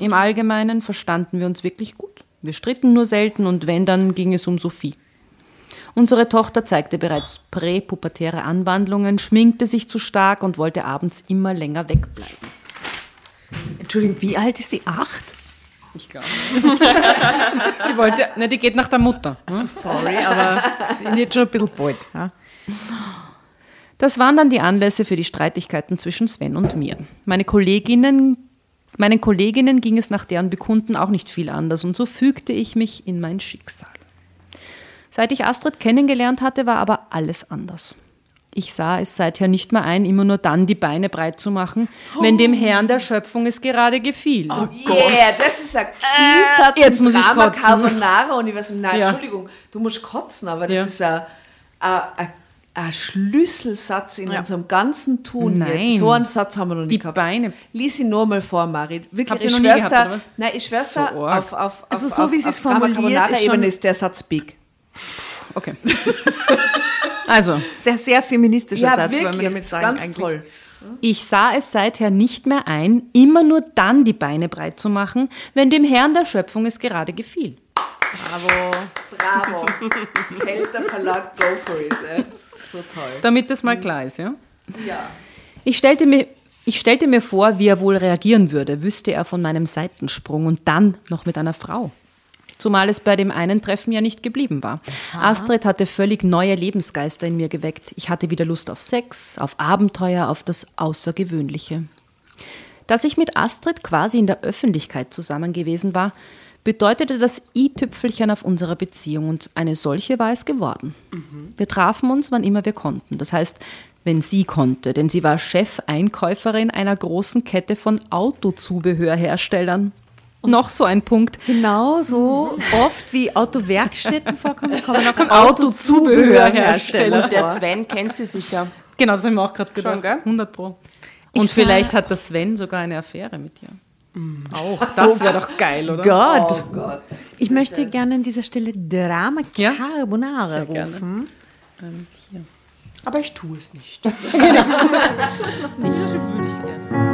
Im Allgemeinen verstanden wir uns wirklich gut. Wir stritten nur selten und wenn, dann ging es um Sophie. Unsere Tochter zeigte bereits präpubertäre Anwandlungen, schminkte sich zu stark und wollte abends immer länger wegbleiben. Entschuldigung, wie alt ist sie? Acht? Ich glaube. Sie wollte, ne, die geht nach der Mutter. Sorry, aber ich bin jetzt schon ein bisschen bald. Ja? Das waren dann die Anlässe für die Streitigkeiten zwischen Sven und mir. Meine Kolleginnen, meinen Kolleginnen ging es nach deren Bekunden auch nicht viel anders und so fügte ich mich in mein Schicksal. Seit ich Astrid kennengelernt hatte, war aber alles anders. Ich sah es seither nicht mehr ein, immer nur dann die Beine breit zu machen, wenn dem Herrn der Schöpfung es gerade gefiel. Yeah, das ist ein Kiesatz jetzt im muss ich Drama kotzen. Carbonara Universum. Nein, Ja. Entschuldigung, du musst kotzen, aber das Ja. ist ein, ein, ein ein Schlüsselsatz in unserem ganzen Tun. Nein. Jetzt. So einen Satz haben wir noch nie Die gehabt. Beine. Lies ihn nur mal vor, Marit. Wirklich, Habt ihr ich nie schwör's gehabt, da, oder was? nein, ich schwör's So auf, auf, Also auf, so, auf, wie sie es formuliert, ist schon- ist der Satz big. Okay. <laughs> also, Sehr, sehr feministischer Ja, Satz, wollen wir wirklich, damit sagen. ganz eigentlich. toll. ich sah es seither nicht mehr ein, immer nur dann die Beine breit zu machen, wenn dem Herrn der Schöpfung es gerade gefiel. Bravo. <laughs> Kelter Verlag, go for it. So toll. Damit das mal klar ist, ja? Ja. Ich stellte mir, ich stellte mir vor, wie er wohl reagieren würde, wüsste er von meinem Seitensprung und dann noch mit einer Frau. Zumal es bei dem einen Treffen ja nicht geblieben war. Astrid hatte völlig neue Lebensgeister in mir geweckt. Ich hatte wieder Lust auf Sex, auf Abenteuer, auf das Außergewöhnliche. Dass ich mit Astrid quasi in der Öffentlichkeit zusammen gewesen war, bedeutete das i-Tüpfelchen auf unserer Beziehung und eine solche war es geworden. Wir trafen uns, wann immer wir konnten. Das heißt, wenn sie konnte, denn sie war Chefeinkäuferin einer großen Kette von Autozubehörherstellern. Noch so ein Punkt. Genau so oft wie Autowerkstätten vorkommen, kommen auch <laughs> Autozubehörhersteller Und der Sven kennt sie sicher. Genau, das haben wir auch gerade gedacht. Schon, gell? 100 Pro. Ich Und sah- vielleicht hat der Sven sogar eine Affäre mit dir. Auch. Das wäre doch geil, oder? Gott. Oh Gott. Ich möchte gerne an dieser Stelle Drama Ja? Carbonara Sehr gerne. rufen. Ähm, hier. Aber ich tue es nicht. <laughs> Würde ich gerne.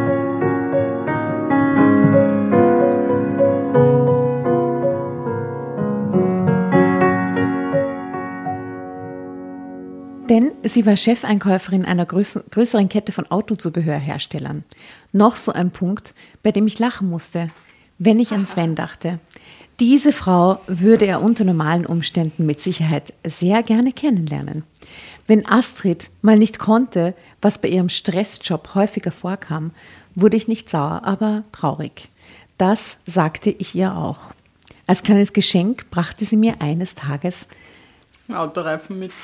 Denn sie war Chefeinkäuferin einer größ- größeren Kette von Autozubehörherstellern. Noch so ein Punkt, bei dem ich lachen musste, wenn ich an Sven dachte. Diese Frau würde er unter normalen Umständen mit Sicherheit sehr gerne kennenlernen. Wenn Astrid mal nicht konnte, was bei ihrem Stressjob häufiger vorkam, wurde ich nicht sauer, aber traurig. Das sagte ich ihr auch. Als kleines Geschenk brachte sie mir eines Tages Autoreifen mit. <laughs>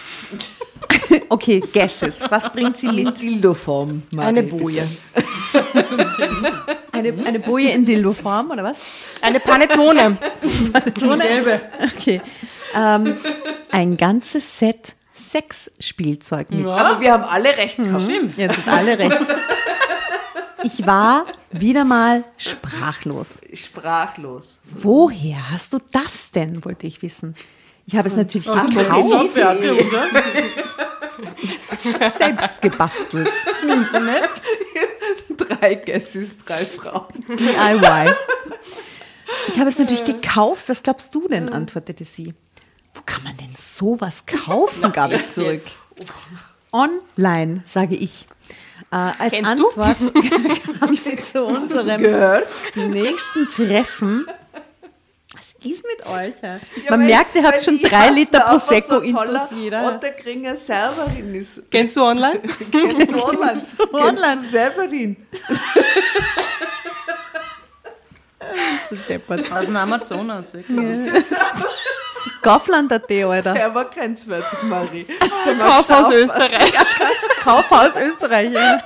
Okay, guesses. Was bringt sie mit? Dildo-Form. Eine Boje. Eine, eine Boje in Dildo-Form oder was? Eine Panettone. <laughs> Gelbe. Okay. Ähm, ein ganzes Set Sexspielzeug mit. Aber wir haben alle recht gehabt. Ihr habt alle recht. Ich war wieder mal sprachlos. Sprachlos. Woher hast du das denn, wollte ich wissen. Ich habe es natürlich gekauft, <laughs> selbst gebastelt. <laughs> Drei Guesses, drei Frauen. DIY. Ich habe es natürlich gekauft. Was glaubst du denn? antwortete sie. Wo kann man denn sowas kaufen? <laughs> gab ich zurück. Online, sage ich. Äh, als Kennst du? Antwort kam sie zu unserem nächsten Treffen. Was ist mit euch? ja? Man merkt, ihr habt schon drei Liter Prosecco intus jeder. Und der Kringer Serverin ist. <laughs> Kennst du online? <laughs> Kennst du online? <laughs> online. Serverin. Aus dem Amazonas. Kaufland.at, Alter. Der war grenzwertig, Marie. Kaufhaus Österreich. Kaufhaus Österreich. Ja.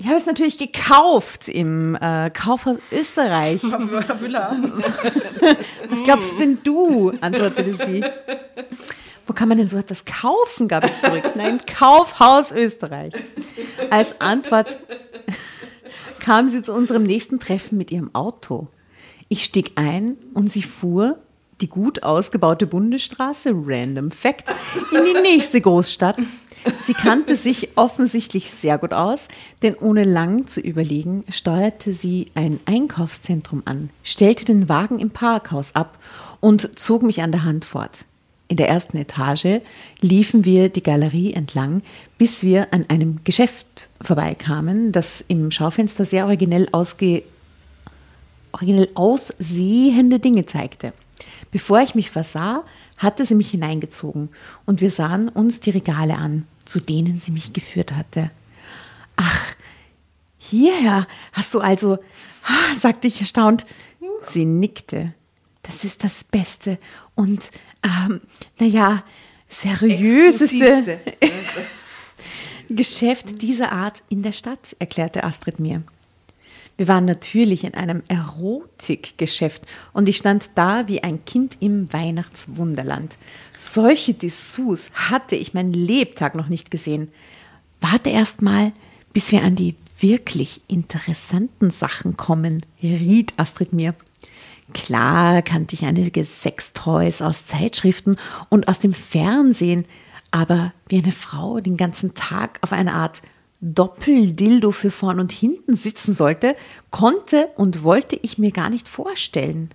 Ich habe es natürlich gekauft im äh, Kaufhaus Österreich. Was glaubst denn du? antwortete sie. Wo kann man denn so etwas kaufen? gab ich zurück. Nein, im Kaufhaus Österreich. Als Antwort kam sie zu unserem nächsten Treffen mit ihrem Auto. Ich stieg ein und sie fuhr die gut ausgebaute Bundesstraße, random fact, in die nächste Großstadt. Sie kannte sich offensichtlich sehr gut aus, denn ohne lang zu überlegen, steuerte sie ein Einkaufszentrum an, stellte den Wagen im Parkhaus ab und zog mich an der Hand fort. In der ersten Etage liefen wir die Galerie entlang, bis wir an einem Geschäft vorbeikamen, das im Schaufenster sehr originell, ausge originell aussehende Dinge zeigte. Bevor ich mich versah, hatte sie mich hineingezogen und wir sahen uns die Regale an, zu denen sie mich geführt hatte. Ach, hierher hast du also, ah, sagte ich erstaunt. Sie nickte. Das ist das Beste und, ähm, naja, seriöseste. <laughs> Geschäft dieser Art in der Stadt, erklärte Astrid mir. Wir waren natürlich in einem Erotikgeschäft und ich stand da wie ein Kind im Weihnachtswunderland. Solche Dessous hatte ich mein Lebtag noch nicht gesehen. Warte erst mal, bis wir an die wirklich interessanten Sachen kommen, riet Astrid mir. Klar kannte ich einige Sextoys aus Zeitschriften und aus dem Fernsehen, aber wie eine Frau den ganzen Tag auf eine Art Doppeldildo für vorn und hinten sitzen sollte, konnte und wollte ich mir gar nicht vorstellen.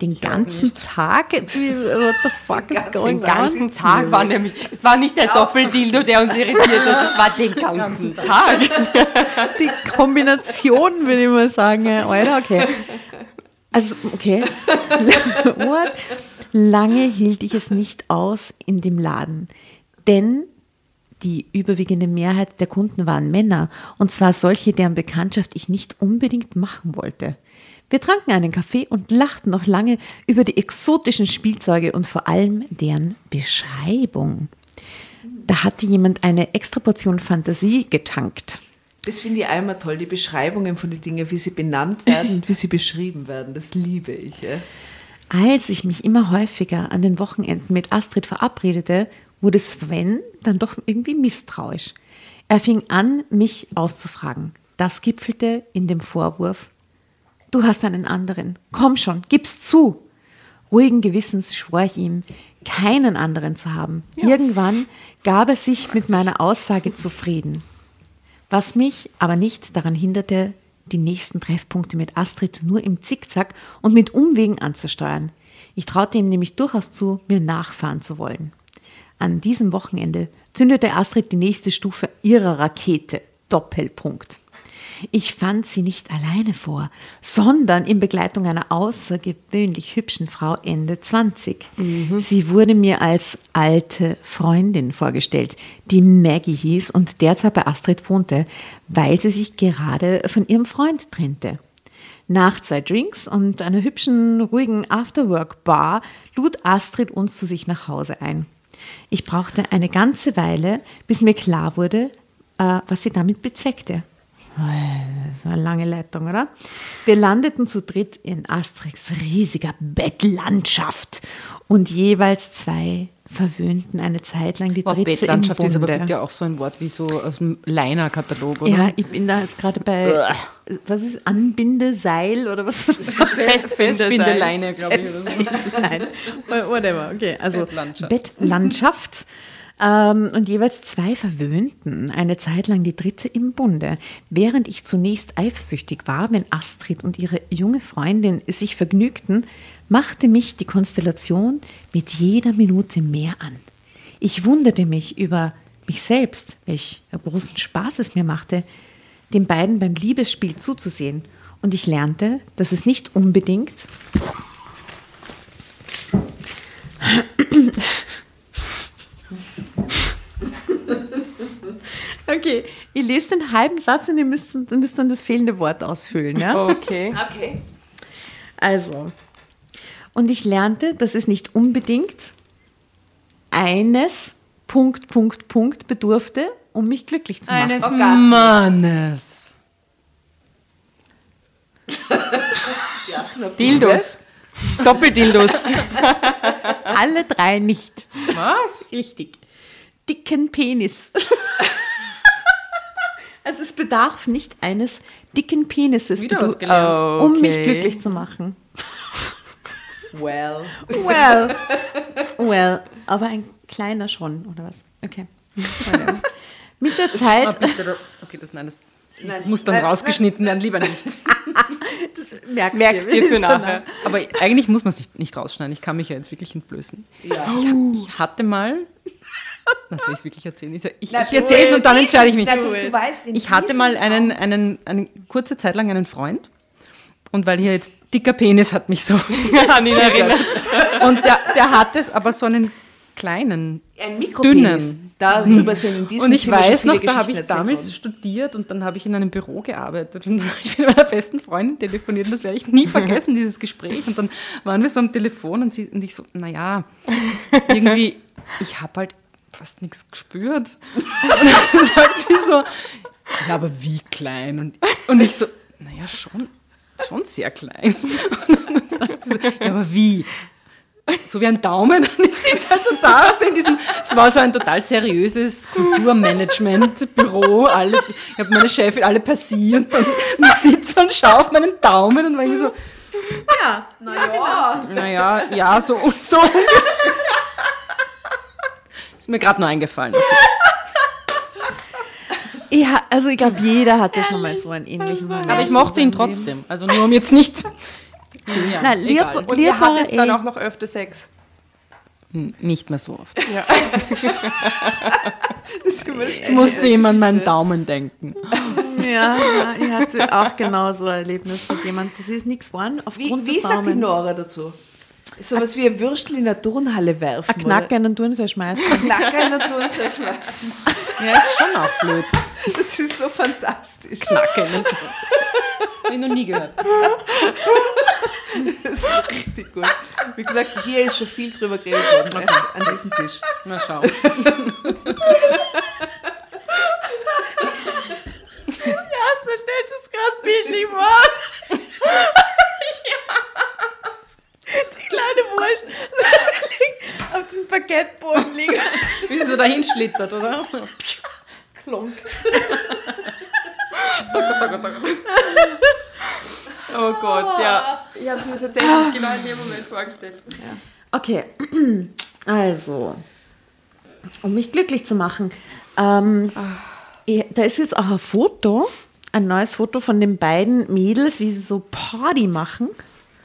Den ganzen Tag? What the fuck is going Den ganzen Tag war nämlich, es war nicht der Doppeldildo, der uns irritiert hat, es war den ganzen Tag. <laughs> Die Kombination, würde ich mal sagen. Alter, okay. Also, okay. <laughs> What? Lange hielt ich es nicht aus in dem Laden, denn die überwiegende Mehrheit der Kunden waren Männer, und zwar solche, deren Bekanntschaft ich nicht unbedingt machen wollte. Wir tranken einen Kaffee und lachten noch lange über die exotischen Spielzeuge und vor allem deren Beschreibung. Da hatte jemand eine extra Portion Fantasie getankt. Das finde ich einmal toll, die Beschreibungen von den Dingen, wie sie benannt werden und wie sie beschrieben werden. Das liebe ich. Ja. Als ich mich immer häufiger an den Wochenenden mit Astrid verabredete, wurde Sven dann doch irgendwie misstrauisch. Er fing an, mich auszufragen. Das gipfelte in dem Vorwurf, du hast einen anderen. Komm schon, gib's zu. Ruhigen Gewissens schwor ich ihm, keinen anderen zu haben. Irgendwann gab er sich mit meiner Aussage zufrieden. Was mich aber nicht daran hinderte, die nächsten Treffpunkte mit Astrid nur im Zickzack und mit Umwegen anzusteuern. Ich traute ihm nämlich durchaus zu, mir nachfahren zu wollen. An diesem Wochenende zündete Astrid die nächste Stufe ihrer Rakete. Doppelpunkt. Ich fand sie nicht alleine vor, sondern in Begleitung einer außergewöhnlich hübschen Frau Ende 20. Sie wurde mir als alte Freundin vorgestellt, die Maggie hieß und derzeit bei Astrid wohnte, weil sie sich gerade von ihrem Freund trennte. Nach zwei Drinks und einer hübschen, ruhigen Afterwork-Bar lud Astrid uns zu sich nach Hause ein. Ich brauchte eine ganze Weile, bis mir klar wurde, äh, was sie damit bezweckte. Das war eine lange Leitung, oder? Wir landeten zu dritt in Asterix riesiger Bettlandschaft und jeweils zwei verwöhnten eine Zeit lang die Boah, dritte Bettlandschaft im ist aber Bunde. bitte auch so ein Wort wie so aus dem Leiner-Katalog, oder? Ja, ich bin da jetzt gerade bei, was ist Anbindeseil oder was? <laughs> Fest, Festbindeleine, glaube ich. Nein, whatever, okay. Also Bettlandschaft. Bettlandschaft. Ähm, und jeweils zwei verwöhnten, eine Zeit lang die dritte im Bunde. Während ich zunächst eifersüchtig war, wenn Astrid und ihre junge Freundin sich vergnügten, machte mich die Konstellation mit jeder Minute mehr an. Ich wunderte mich über mich selbst, welch großen Spaß es mir machte, den beiden beim Liebesspiel zuzusehen. Und ich lernte, dass es nicht unbedingt Okay, ich lese den halben Satz und ihr müsst, müsst dann das fehlende Wort ausfüllen. Ja? Okay. Okay. Also, und ich lernte, dass es nicht unbedingt eines Punkt, Punkt, Punkt bedurfte, um mich glücklich zu machen. Eines Orgasmus. Mannes. <laughs> Dildos. Doppeldildos. <laughs> Alle drei nicht. Was? Richtig. Dicken Penis. <laughs> also es bedarf nicht eines dicken Penises, um mich Okay. glücklich zu machen. Well. Well, <laughs> well, aber ein kleiner schon, oder was? Okay. Mit der Zeit, Okay, das, nein, das muss dann rausgeschnitten werden, lieber nicht. <laughs> das merkst, Merkst dir für nachher. Aber eigentlich muss man es nicht, nicht rausschneiden. Ich kann mich ja jetzt wirklich entblößen. Ja. Ich, hab, ich hatte mal. Was soll ich es wirklich erzählen? Ich, ich, ich erzähle es und dann entscheide ich mich. Na, du, du weißt, Ich hatte mal einen, einen, eine kurze Zeit lang einen Freund. Und weil hier jetzt dicker Penis hat mich so <laughs> an ihn erinnert. Und der, der hat es aber so einen kleinen. Ein. Dünnen. Darüber sind in diesem Und ich weiß noch, da habe ich damals studiert und dann habe ich in einem Büro gearbeitet und <laughs> ich bin mit meiner besten Freundin telefoniert und das werde ich nie vergessen, dieses Gespräch. Und dann waren wir so am Telefon und, sie, und ich so, naja, irgendwie, ich habe halt fast nichts gespürt. Und dann <laughs> sagt sie so, ja, aber wie klein? Und, und ich so, naja, schon, schon sehr klein. <laughs> Und dann sagt sie, ja, aber wie? So wie ein Daumen. <laughs> Und ich sitze halt so da, aus in diesem, es war so ein total seriöses Kulturmanagement-Büro. Alle, ich habe meine Chefin alle passiert und ich sitze und schaue auf meinen Daumen und denke so, Ja, naja. naja, ja, so, so. <laughs> Ist mir gerade nur eingefallen. Okay. Ja, also ich glaube, jeder hatte schon mal so einen ähnlichen Moment. Aber ich mochte ihn trotzdem. Also nur um jetzt nicht. Ja, Na, lieb. Und lieb ihr hattet dann eh. auch noch öfter Sex. N- Nicht mehr so oft. <laughs> Das Ich musste immer an meinen Daumen denken. Ja, ja, ich hatte auch genau so ein Erlebnis mit jemandem. Das ist nichts geworden Wie, wie sagt die. Nora dazu? Sowas wie ein Würstel in der Turnhalle werfen. Ein Knacker in den Turnseil schmeißen. Oder? Knacker in der Turnhalle schmeißen. Ja, ist schon auch blöd. Das ist so fantastisch. Knacke in den Habe ich noch nie gehört. Das ist richtig gut. Wie gesagt, hier ist schon viel drüber geredet worden ne, an diesem Tisch. Mal schauen. Du stellst es gerade bildlich vor. Die kleine Wurst auf diesem Parkettboden liegt. Wie sie so dahin schlittert, oder? <laughs> Klonk. <laughs> Oh Gott, ja. Ich habe es mir tatsächlich genau in dem Moment vorgestellt. Okay, <clears throat> also, um mich glücklich zu machen, ähm, eh, da ist jetzt auch ein Foto, ein neues Foto von den beiden Mädels, wie sie so Party machen.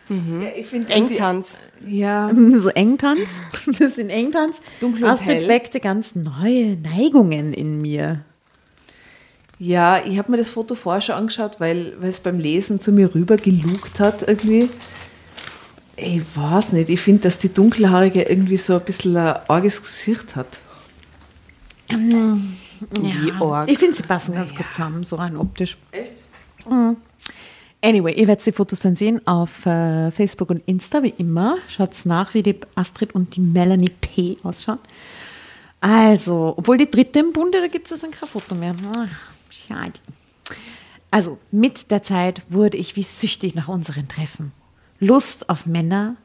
Ja, ich finde Engtanz. Ja. <laughs> So Engtanz, <laughs> ein bisschen Engtanz. Dunkel und Astrid hell. weckte ganz neue Neigungen in mir. Ja, ich habe mir das Foto vorher schon angeschaut, weil, weil es beim Lesen zu mir rüber gelugt hat irgendwie. Ich weiß nicht, ich finde, dass die Dunkelhaarige irgendwie so ein bisschen ein arges Gesicht hat. Wie arg. Ich finde, sie passen ganz gut zusammen, so rein optisch. Echt? Anyway, ihr werdet die Fotos dann sehen auf äh, Facebook und Insta, wie immer. Schaut nach, wie die Astrid und die Melanie P. ausschauen. Also, obwohl die dritte im Bunde, da gibt es dann kein Foto mehr. Ach, schade. Also, mit der Zeit wurde ich wie süchtig nach unseren Treffen. Lust auf Männer,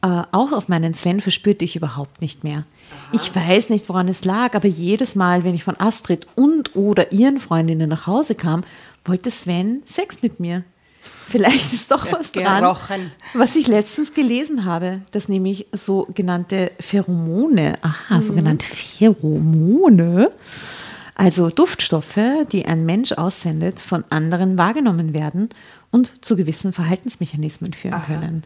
äh, auch auf meinen Sven verspürte ich überhaupt nicht mehr. Ich weiß nicht, woran es lag, aber jedes Mal, wenn ich von Astrid und oder ihren Freundinnen nach Hause kam, wollte Sven Sex mit mir. Vielleicht ist doch was dran, gerochen. was ich letztens gelesen habe, dass nämlich sogenannte Pheromone, aha, sogenannte Pheromone, also Duftstoffe, die ein Mensch aussendet, von anderen wahrgenommen werden und zu gewissen Verhaltensmechanismen führen können.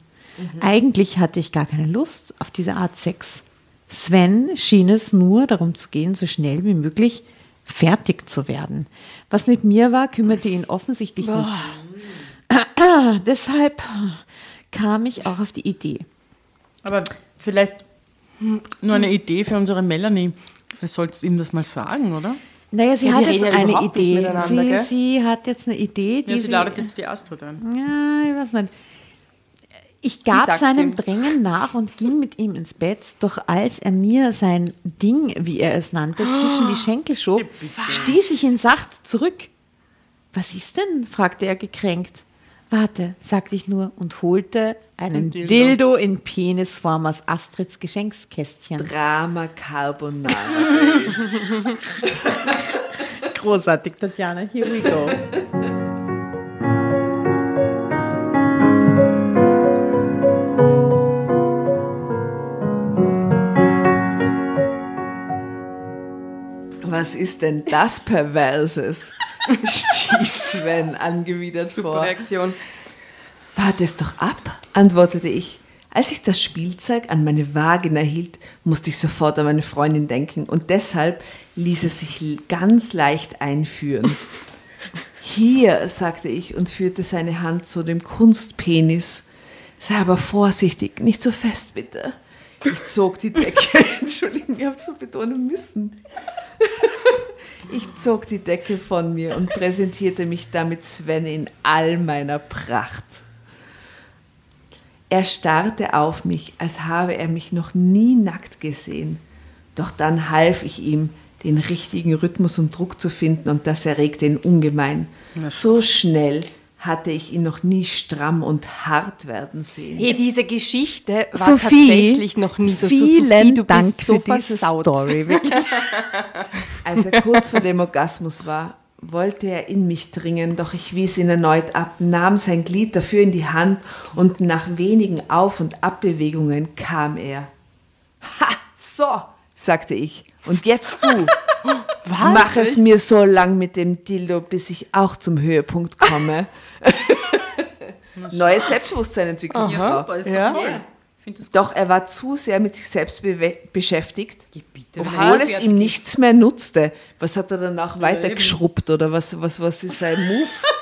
Eigentlich hatte ich gar keine Lust auf diese Art Sex. Sven schien es nur darum zu gehen, so schnell wie möglich fertig zu werden. Was mit mir war, kümmerte ihn offensichtlich nicht. Deshalb kam ich auch auf die Idee. Aber vielleicht nur eine Idee für unsere Melanie. Vielleicht sollst du ihm das mal sagen, oder? Naja, sie Ja, hat jetzt eine Idee. Sie, sie hat jetzt eine Idee, die Ja, sie ladet jetzt die Astrid ein. Ja, ich weiß nicht. Ich gab seinem ihm. Drängen nach und ging mit ihm ins Bett, doch als er mir sein Ding, wie er es nannte, zwischen die Schenkel schob, stieß ich ihn sacht zurück. Was ist denn? fragte er gekränkt. Warte, sagte ich nur und holte einen Ein Dildo. Dildo. in Penisform aus Astrids Geschenkskästchen. Drama Carbonara. <laughs> Großartig, Tatjana. Here we go. Was ist denn das Perverses? <laughs> Stieß Sven angewidert vor. Reaktion. Warte es doch ab, antwortete ich. Als ich das Spielzeug an meine Vagina hielt, musste ich sofort an meine Freundin denken und deshalb ließ es sich ganz leicht einführen. <laughs> Hier, sagte ich und führte seine Hand zu dem Kunstpenis. Sei aber vorsichtig, nicht so fest bitte. Ich zog die Decke, <laughs> Entschuldigung, ich habe so betonen müssen. Ich zog die Decke von mir und präsentierte mich damit Sven in all meiner Pracht. Er starrte auf mich, als habe er mich noch nie nackt gesehen. Doch dann half ich ihm, den richtigen Rhythmus und Druck zu finden und das erregte ihn ungemein. So schnell, hatte ich ihn noch nie stramm und hart werden sehen. Hey, diese Geschichte war Sophie, tatsächlich noch nie so. so Vielen Sophie, du Dank bist so für diese. Story. wirklich. <laughs> Als er kurz vor dem Orgasmus war, wollte er in mich dringen, doch ich wies ihn erneut ab, nahm sein Glied dafür in die Hand und nach wenigen Auf- und Abbewegungen kam er. Ha, so, sagte ich. Und jetzt du. <laughs> Mach es mir so lang mit dem Dildo, bis ich auch zum Höhepunkt komme. <laughs> Neues Selbstbewusstsein entwickelt. Frau. Super, ist Ja. doch toll. Doch er war zu sehr mit sich selbst beschäftigt, gut. Bitte, obwohl es ihm nichts mehr nutzte. Was hat er danach weitergeschrubbt oder was, was, was ist sein Move? <laughs>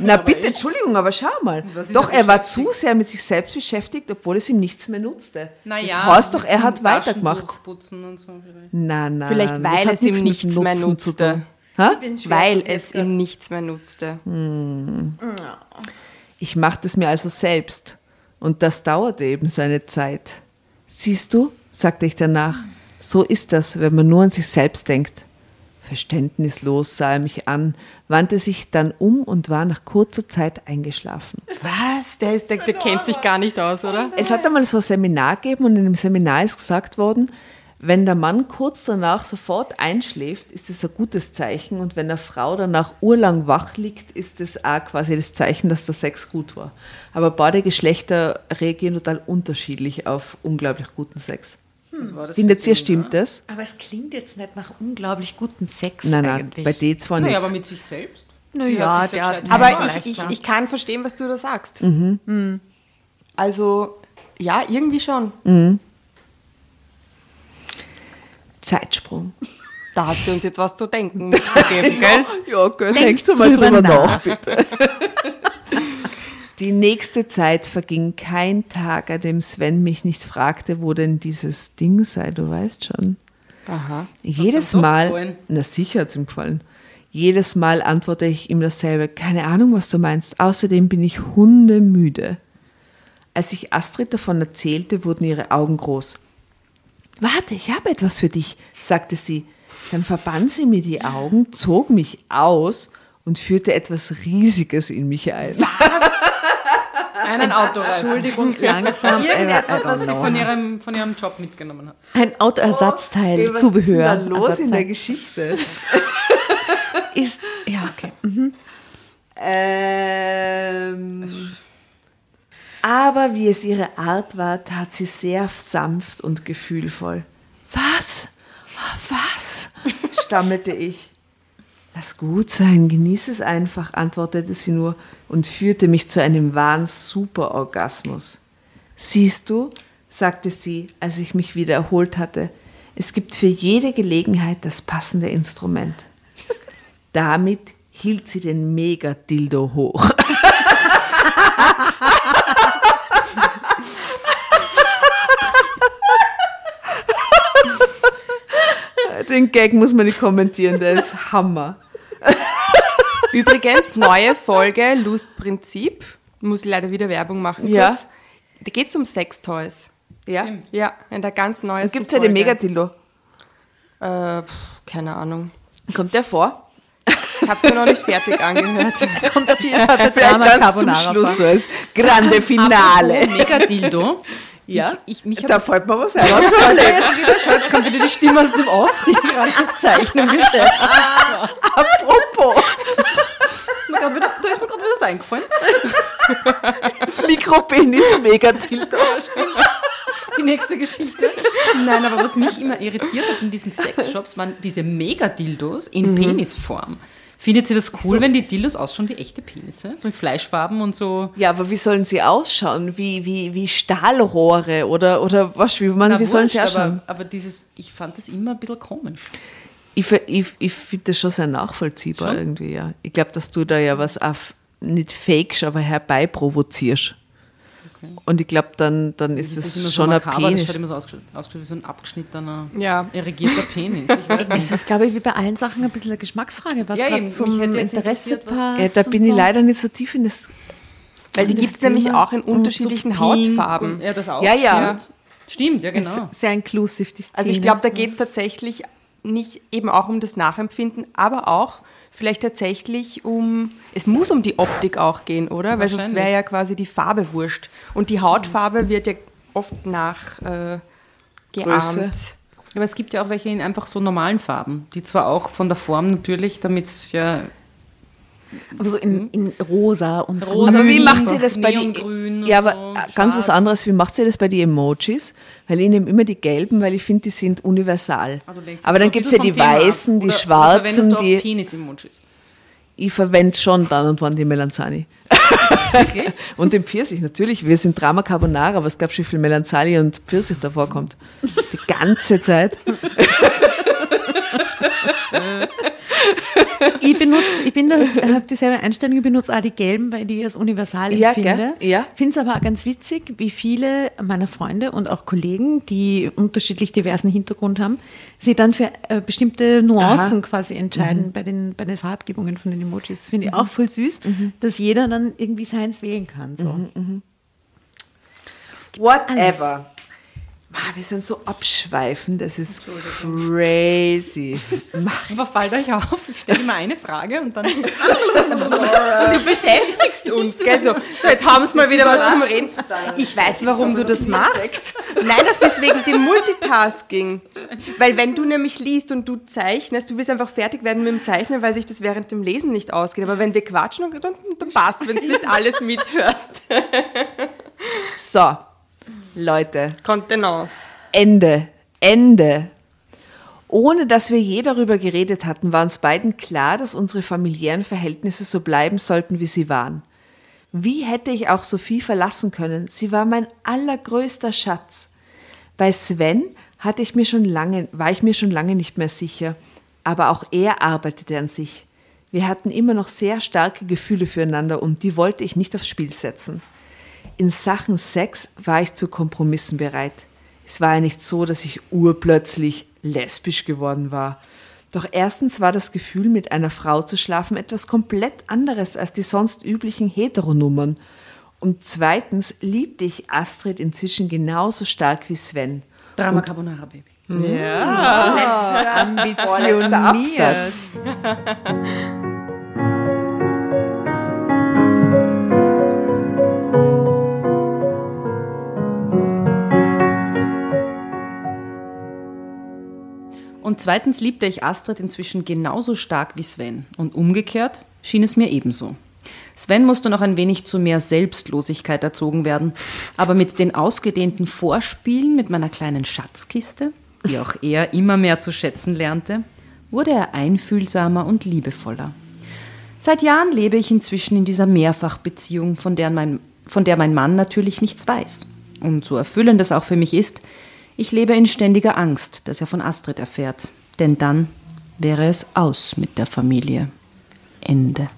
Na bitte, Entschuldigung, aber schau mal. Doch, er war zu sehr mit sich selbst beschäftigt, obwohl es ihm nichts mehr nutzte. Naja, das heißt doch, er hat weitergemacht. Putzen und so vielleicht. Nein, nein. Vielleicht weil es ihm mit nichts mehr nutzte. Weil es ihm nichts mehr nutzte. Ich machte es mir also selbst. Und das dauerte eben seine Zeit. Siehst du, sagte ich danach, so ist das, wenn man nur an sich selbst denkt. Verständnislos sah er mich an, wandte sich dann um und war nach kurzer Zeit eingeschlafen. Was? Der, ist, der, der kennt sich gar nicht aus, oder? Es hat einmal so ein Seminar gegeben und in dem Seminar ist gesagt worden, wenn der Mann kurz danach sofort einschläft, ist es ein gutes Zeichen und wenn eine Frau danach urlang wach liegt, ist es auch quasi das Zeichen, dass der Sex gut war. Aber beide Geschlechter reagieren total unterschiedlich auf unglaublich guten Sex. Was war das Findet für ihr, stimmt Sinn, das? Aber es klingt jetzt nicht nach unglaublich gutem Sex Nein, nein, eigentlich. bei dir zwar nicht. Naja, aber mit sich selbst. Na Sie ja, selbst Aber ich, ich, ich kann verstehen, was du da sagst. Mhm. Also, ja, irgendwie schon. Zeitsprung. Da hat sie uns jetzt was zu denken <laughs> mitgegeben, gell? Ja, gell, Denkt mal drüber drüber nach. nach, bitte. <laughs> Die nächste Zeit verging kein Tag, an dem Sven mich nicht fragte, wo denn dieses Ding sei, du weißt schon. Aha. Jedes Hat's Mal, na sicher hat es ihm gefallen. Jedes Mal antworte ich ihm dasselbe. Keine Ahnung, was du meinst. Außerdem bin ich hundemüde. Als ich Astrid davon erzählte, wurden ihre Augen groß. Warte, ich habe etwas für dich, sagte sie. Dann verband sie mir die Augen, zog mich aus und führte etwas Riesiges in mich ein. Einen Autoreifen. Entschuldigung, langsam. Irgendetwas, was sie know. von ihrem, von ihrem Job mitgenommen hat. Ein Autoersatzteil, Was Zubehör. ist denn da los in der. Geschichte? <laughs> Ist, ja, okay. Ähm, aber wie es ihre Art war, tat sie sehr sanft und gefühlvoll. Was? Was? stammelte ich. Lass gut sein, genieß es einfach, antwortete sie nur und führte mich zu einem wahren Superorgasmus. Siehst du, sagte sie, als ich mich wieder erholt hatte, es gibt für jede Gelegenheit das passende Instrument. Damit hielt sie den Megadildo hoch. <laughs> Den Gag muss man nicht kommentieren, der ist Hammer. Übrigens, neue Folge Lustprinzip. Muss ich leider wieder Werbung machen. Ja. Kurz. Da geht es um Sextoys. Ja? Ja, in der ganz neuesten Gibt es ja den Folge. Megadildo. Äh, pff, keine Ahnung. Kommt der vor? Ich habe es mir noch nicht fertig angehört. <laughs> Kommt auf jeden Fall <laughs> Vielleicht ganz zum Schluss so als grande Finale. Megadildo. <laughs> Ja, Ich, ich, mich da fällt mir was ein. das jetzt wieder, schau, jetzt kommt wieder die Stimme aus dem Off, die gerade die Zeichnung gestellt hat. Apropos, Ist mir wieder, da ist mir gerade wieder was eingefallen. Mikropenis Megadildo. Die nächste Geschichte. Nein, aber was mich immer irritiert hat in diesen Sexshops, waren diese Megadildos in Penisform. Findet ihr das cool, wenn die Dildos ausschauen wie echte Penisse? So mit Fleischfarben und so. Ja, aber wie sollen sie ausschauen? Wie, wie, wie Stahlrohre oder, oder was? Wie, man, Na, wie sollen sie ausschauen? aber, aber dieses, ich fand das immer ein bisschen komisch. Ich, ich, ich finde das schon sehr nachvollziehbar Schon? irgendwie, ja. Ich glaube, dass du da ja was auf, nicht fakest, aber herbeiprovozierst. Und ich glaube, dann, dann ist es schon so ein makaber, das Penis. schaut immer so ausgeschaut, ausgeschaut wie so ein abgeschnittener, Ja. irrigierter Penis. Ich weiß Es ist, glaube ich, wie bei allen Sachen ein bisschen eine Geschmacksfrage, was Ja, gerade eben. zum Interesse passt. Ja, da bin so. ich leider nicht so tief in das. Weil die gibt es nämlich auch in so unterschiedlichen Pink Hautfarben. Ja, das auch. Ja, ja. Stimmt, stimmt ja, Ist genau. Sehr inclusive, die Szene. Also ich glaube, da geht es tatsächlich nicht eben auch um das Nachempfinden, aber auch vielleicht tatsächlich um, es muss um die Optik auch gehen, oder? Weil sonst wäre ja quasi die Farbe wurscht. Und die Hautfarbe wird ja oft nach äh, geahmt. Aber es gibt ja auch welche in einfach so normalen Farben, die zwar auch von der Form natürlich, damit es ja Aber so in, in rosa und Rosa, Aber wie Grün, macht sie das bei den Ja, aber so, ganz was anderes, wie macht sie das bei den Emojis? Weil ich nehme immer die gelben, weil ich finde, die sind universal. Ah, aber dann gibt es ja die weißen, die Oder- oder schwarzen, auch die Penis-Emojis. ich verwende schon dann und wann die Melanzani. <laughs> und den Pfirsich, natürlich. Wir sind Drama Carbonara, aber es gab schon viel Melanzani und Pfirsich davor kommt. Die ganze Zeit. <laughs> <laughs> Ich benutze, ich bin da, habe dieselbe Einstellung, ich benutze auch die gelben, weil ich die als universal Ja, empfinde. gell? Ja. Finde es aber auch ganz witzig, wie viele meiner Freunde und auch Kollegen, die unterschiedlich diversen Hintergrund haben, sich dann für äh, bestimmte Nuancen quasi entscheiden bei, den, bei den Farbgebungen von den Emojis. Finde ich auch voll süß, dass jeder dann irgendwie seins wählen kann. So. Whatever. Ah, wir sind so abschweifend, das ist crazy. <laughs> Aber fallt euch auf, ich stelle immer eine Frage und dann. <laughs> Du beschäftigst uns, gell? So, so jetzt haben wir mal wieder was zum Reden. Ich weiß, warum du das machst. Nein, das ist wegen dem Multitasking. Weil wenn du nämlich liest und du zeichnest, du willst einfach fertig werden mit dem Zeichnen, weil sich das während dem Lesen nicht ausgeht. Aber wenn wir quatschen, dann, dann passt, wenn du nicht alles mithörst. <laughs> So, Leute, Kontenance. Ende. Ende. Ohne dass wir je darüber geredet hatten, war uns beiden klar, dass unsere familiären Verhältnisse so bleiben sollten, wie sie waren. Wie hätte ich auch Sophie verlassen können? Sie war mein allergrößter Schatz. Bei Sven hatte ich mir schon lange, war ich mir schon lange nicht mehr sicher, aber auch er arbeitete an sich. Wir hatten immer noch sehr starke Gefühle füreinander und die wollte ich nicht aufs Spiel setzen. In Sachen Sex war ich zu Kompromissen bereit. Es war ja nicht so, dass ich urplötzlich lesbisch geworden war. Doch erstens war das Gefühl, mit einer Frau zu schlafen, etwas komplett anderes als die sonst üblichen Heteronummern. Und zweitens liebte ich Astrid inzwischen genauso stark wie Sven. Drama Carbonara Baby. Ambitioniert. <laughs> Und zweitens liebte ich Astrid inzwischen genauso stark wie Sven. Und umgekehrt schien es mir ebenso. Sven musste noch ein wenig zu mehr Selbstlosigkeit erzogen werden, aber mit den ausgedehnten Vorspielen mit meiner kleinen Schatzkiste, die auch er immer mehr zu schätzen lernte, wurde er einfühlsamer und liebevoller. Seit Jahren lebe ich inzwischen in dieser Mehrfachbeziehung, von der, mein, von der mein Mann natürlich nichts weiß. Und so erfüllend es auch für mich ist, ich lebe in ständiger Angst, dass er von Astrid erfährt. Denn dann wäre es aus mit der Familie. Ende.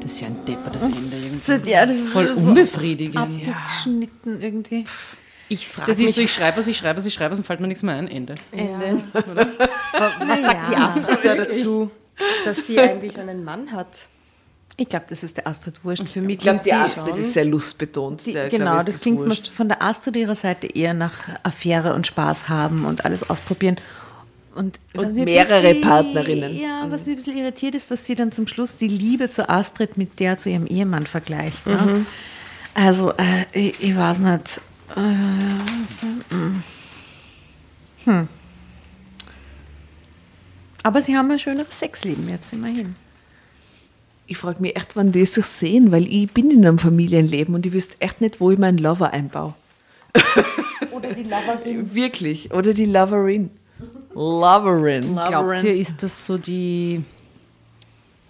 Das ist ja ein deppertes Ende irgendwie. Ja, das ist Voll so unbefriedigend. abgeschnitten irgendwie. Ich frage Das mich, ist so, ich schreibe was, ich schreibe was, ich schreibe was und fällt mir nichts mehr ein. Ende. <laughs> was sagt die Astrid da dazu, dass sie eigentlich einen Mann hat? Ich glaube, das ist der Astrid Wurscht. Für mich Ich glaube, die Astrid ist sehr lustbetont. Die, Der, glaub genau, ich, ist das klingt wurscht. von der Astrid ihrer Seite eher nach Affäre und Spaß haben und alles ausprobieren. Und, Und mehrere bisschen- Partnerinnen. Ja, was mir ein bisschen irritiert ist, dass sie dann zum Schluss die Liebe zu Astrid mit der zu ihrem Ehemann vergleicht. Ne? Also, äh, ich, ich weiß nicht. Hm. Hm. Aber sie haben ein schöneres Sexleben jetzt immerhin. Ich frage mich echt, wann die sich sehen, weil ich bin in einem Familienleben und ich wüsste echt nicht, wo ich meinen Lover einbaue. <laughs> Oder die Loverin. <laughs> Wirklich. Oder die Loverin. Loverin. Glaubt ihr, ist das so die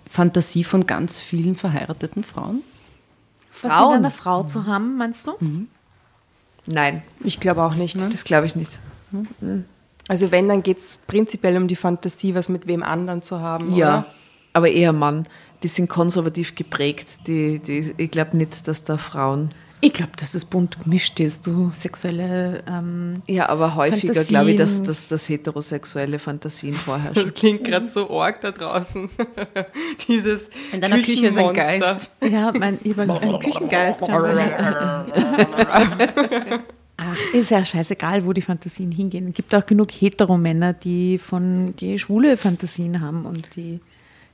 Fantasie von ganz vielen verheirateten Frauen? Was Frauen. mit einer Frau zu haben, meinst du? Nein, Ich glaube auch nicht. das glaube ich nicht. Also wenn, dann geht es prinzipiell um die Fantasie, was mit wem anderen zu haben, Ja, oder? aber eher Mann. Die sind konservativ geprägt. Die, die, ich glaube nicht, dass da Frauen. Ich glaube, dass das bunt gemischt ist, du sexuelle. Ähm, Ja, aber häufiger glaube ich, dass, dass, dass heterosexuelle Fantasien vorherrschen. Das klingt gerade so arg da draußen. <laughs> Dieses In deiner Küche ist ein. Geist. <laughs> ja, mein, ich habe einen Küchengeist. Ach, ist ja scheißegal, wo die Fantasien hingehen. Es gibt auch genug Heteromänner, die von die schwule Fantasien haben und die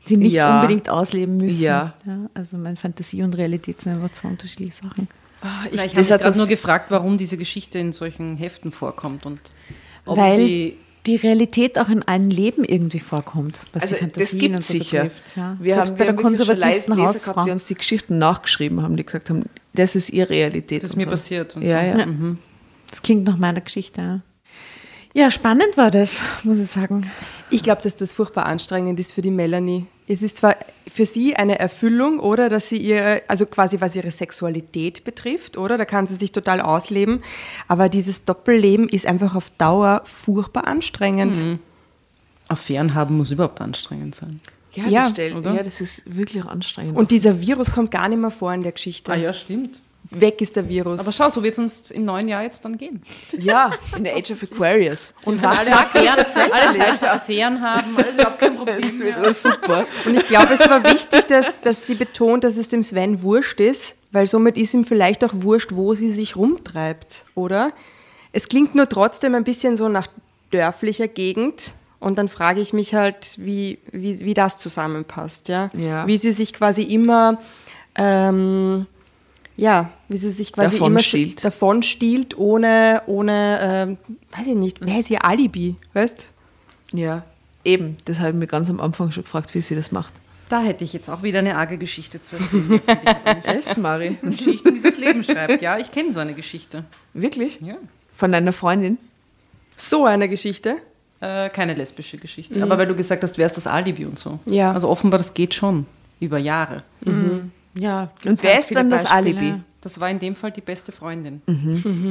sie nicht Ja. unbedingt ausleben müssen. Ja. also meine Fantasie und Realität sind einfach zwei unterschiedliche Sachen. Ich, ich habe das das- nur gefragt, warum diese Geschichte in solchen Heften vorkommt und ob Weil sie die Realität auch in allen Leben irgendwie vorkommt, was Also die das gibt so sicher. betrifft. Ja. Wir Selbst haben, bei wir der konservativsten Leser Hausfrau. gehabt, die uns die Geschichten nachgeschrieben haben, die gesagt haben, das ist ihre Realität. das und mir so. passiert. Und Ja, so. ja. Das klingt nach meiner Geschichte. Ja. ja, spannend war das, muss ich sagen. Ich glaube, dass das furchtbar anstrengend ist für die Melanie. Es ist zwar für sie eine Erfüllung, oder, dass sie ihr, also quasi was ihre Sexualität betrifft, oder, da kann sie sich total ausleben, aber dieses Doppelleben ist einfach auf Dauer furchtbar anstrengend. Affären haben muss überhaupt anstrengend sein. Ja, Ja, das stellt, oder? ja, das ist wirklich anstrengend. Und dieser Virus kommt gar nicht mehr vor in der Geschichte. Ah ja, stimmt. Weg ist der Virus. Aber schau, so wird es uns im neuen Jahr jetzt dann gehen. ja, in der Age of Aquarius. <laughs> Und was alle Affären, <laughs> alle Zeit für Affären haben, alles überhaupt kein <laughs> Problem. Das wird alles super. Und ich glaube, es war wichtig, dass, dass sie betont, dass es dem Sven wurscht ist, weil somit ist ihm vielleicht auch wurscht, wo sie sich rumtreibt, oder? Es klingt nur trotzdem ein bisschen so nach dörflicher Gegend. Und dann frage ich mich halt, wie, wie, wie das zusammenpasst, ja? Ja. Wie sie sich quasi immer, ähm, ja, wie sie sich quasi Davon immer stiehlt. davon stiehlt, ohne, ohne ähm, weiß ich nicht, wer ist ihr Alibi, weißt Ja, eben. Das habe ich mir ganz am Anfang schon gefragt, wie sie das macht. Da hätte ich jetzt auch wieder eine arge Geschichte zu erzählen. <laughs> Echt, Mari? Geschichten, die das Leben schreibt. Ja, ich kenne so eine Geschichte. Wirklich? Ja. Von deiner Freundin? So eine Geschichte. Äh, keine lesbische Geschichte. Aber weil du gesagt hast, wer ist das Alibi und so. Ja. Also offenbar, das geht schon über Jahre. Ja, Und wer ist dann das Alibi? Das war in dem Fall die beste Freundin.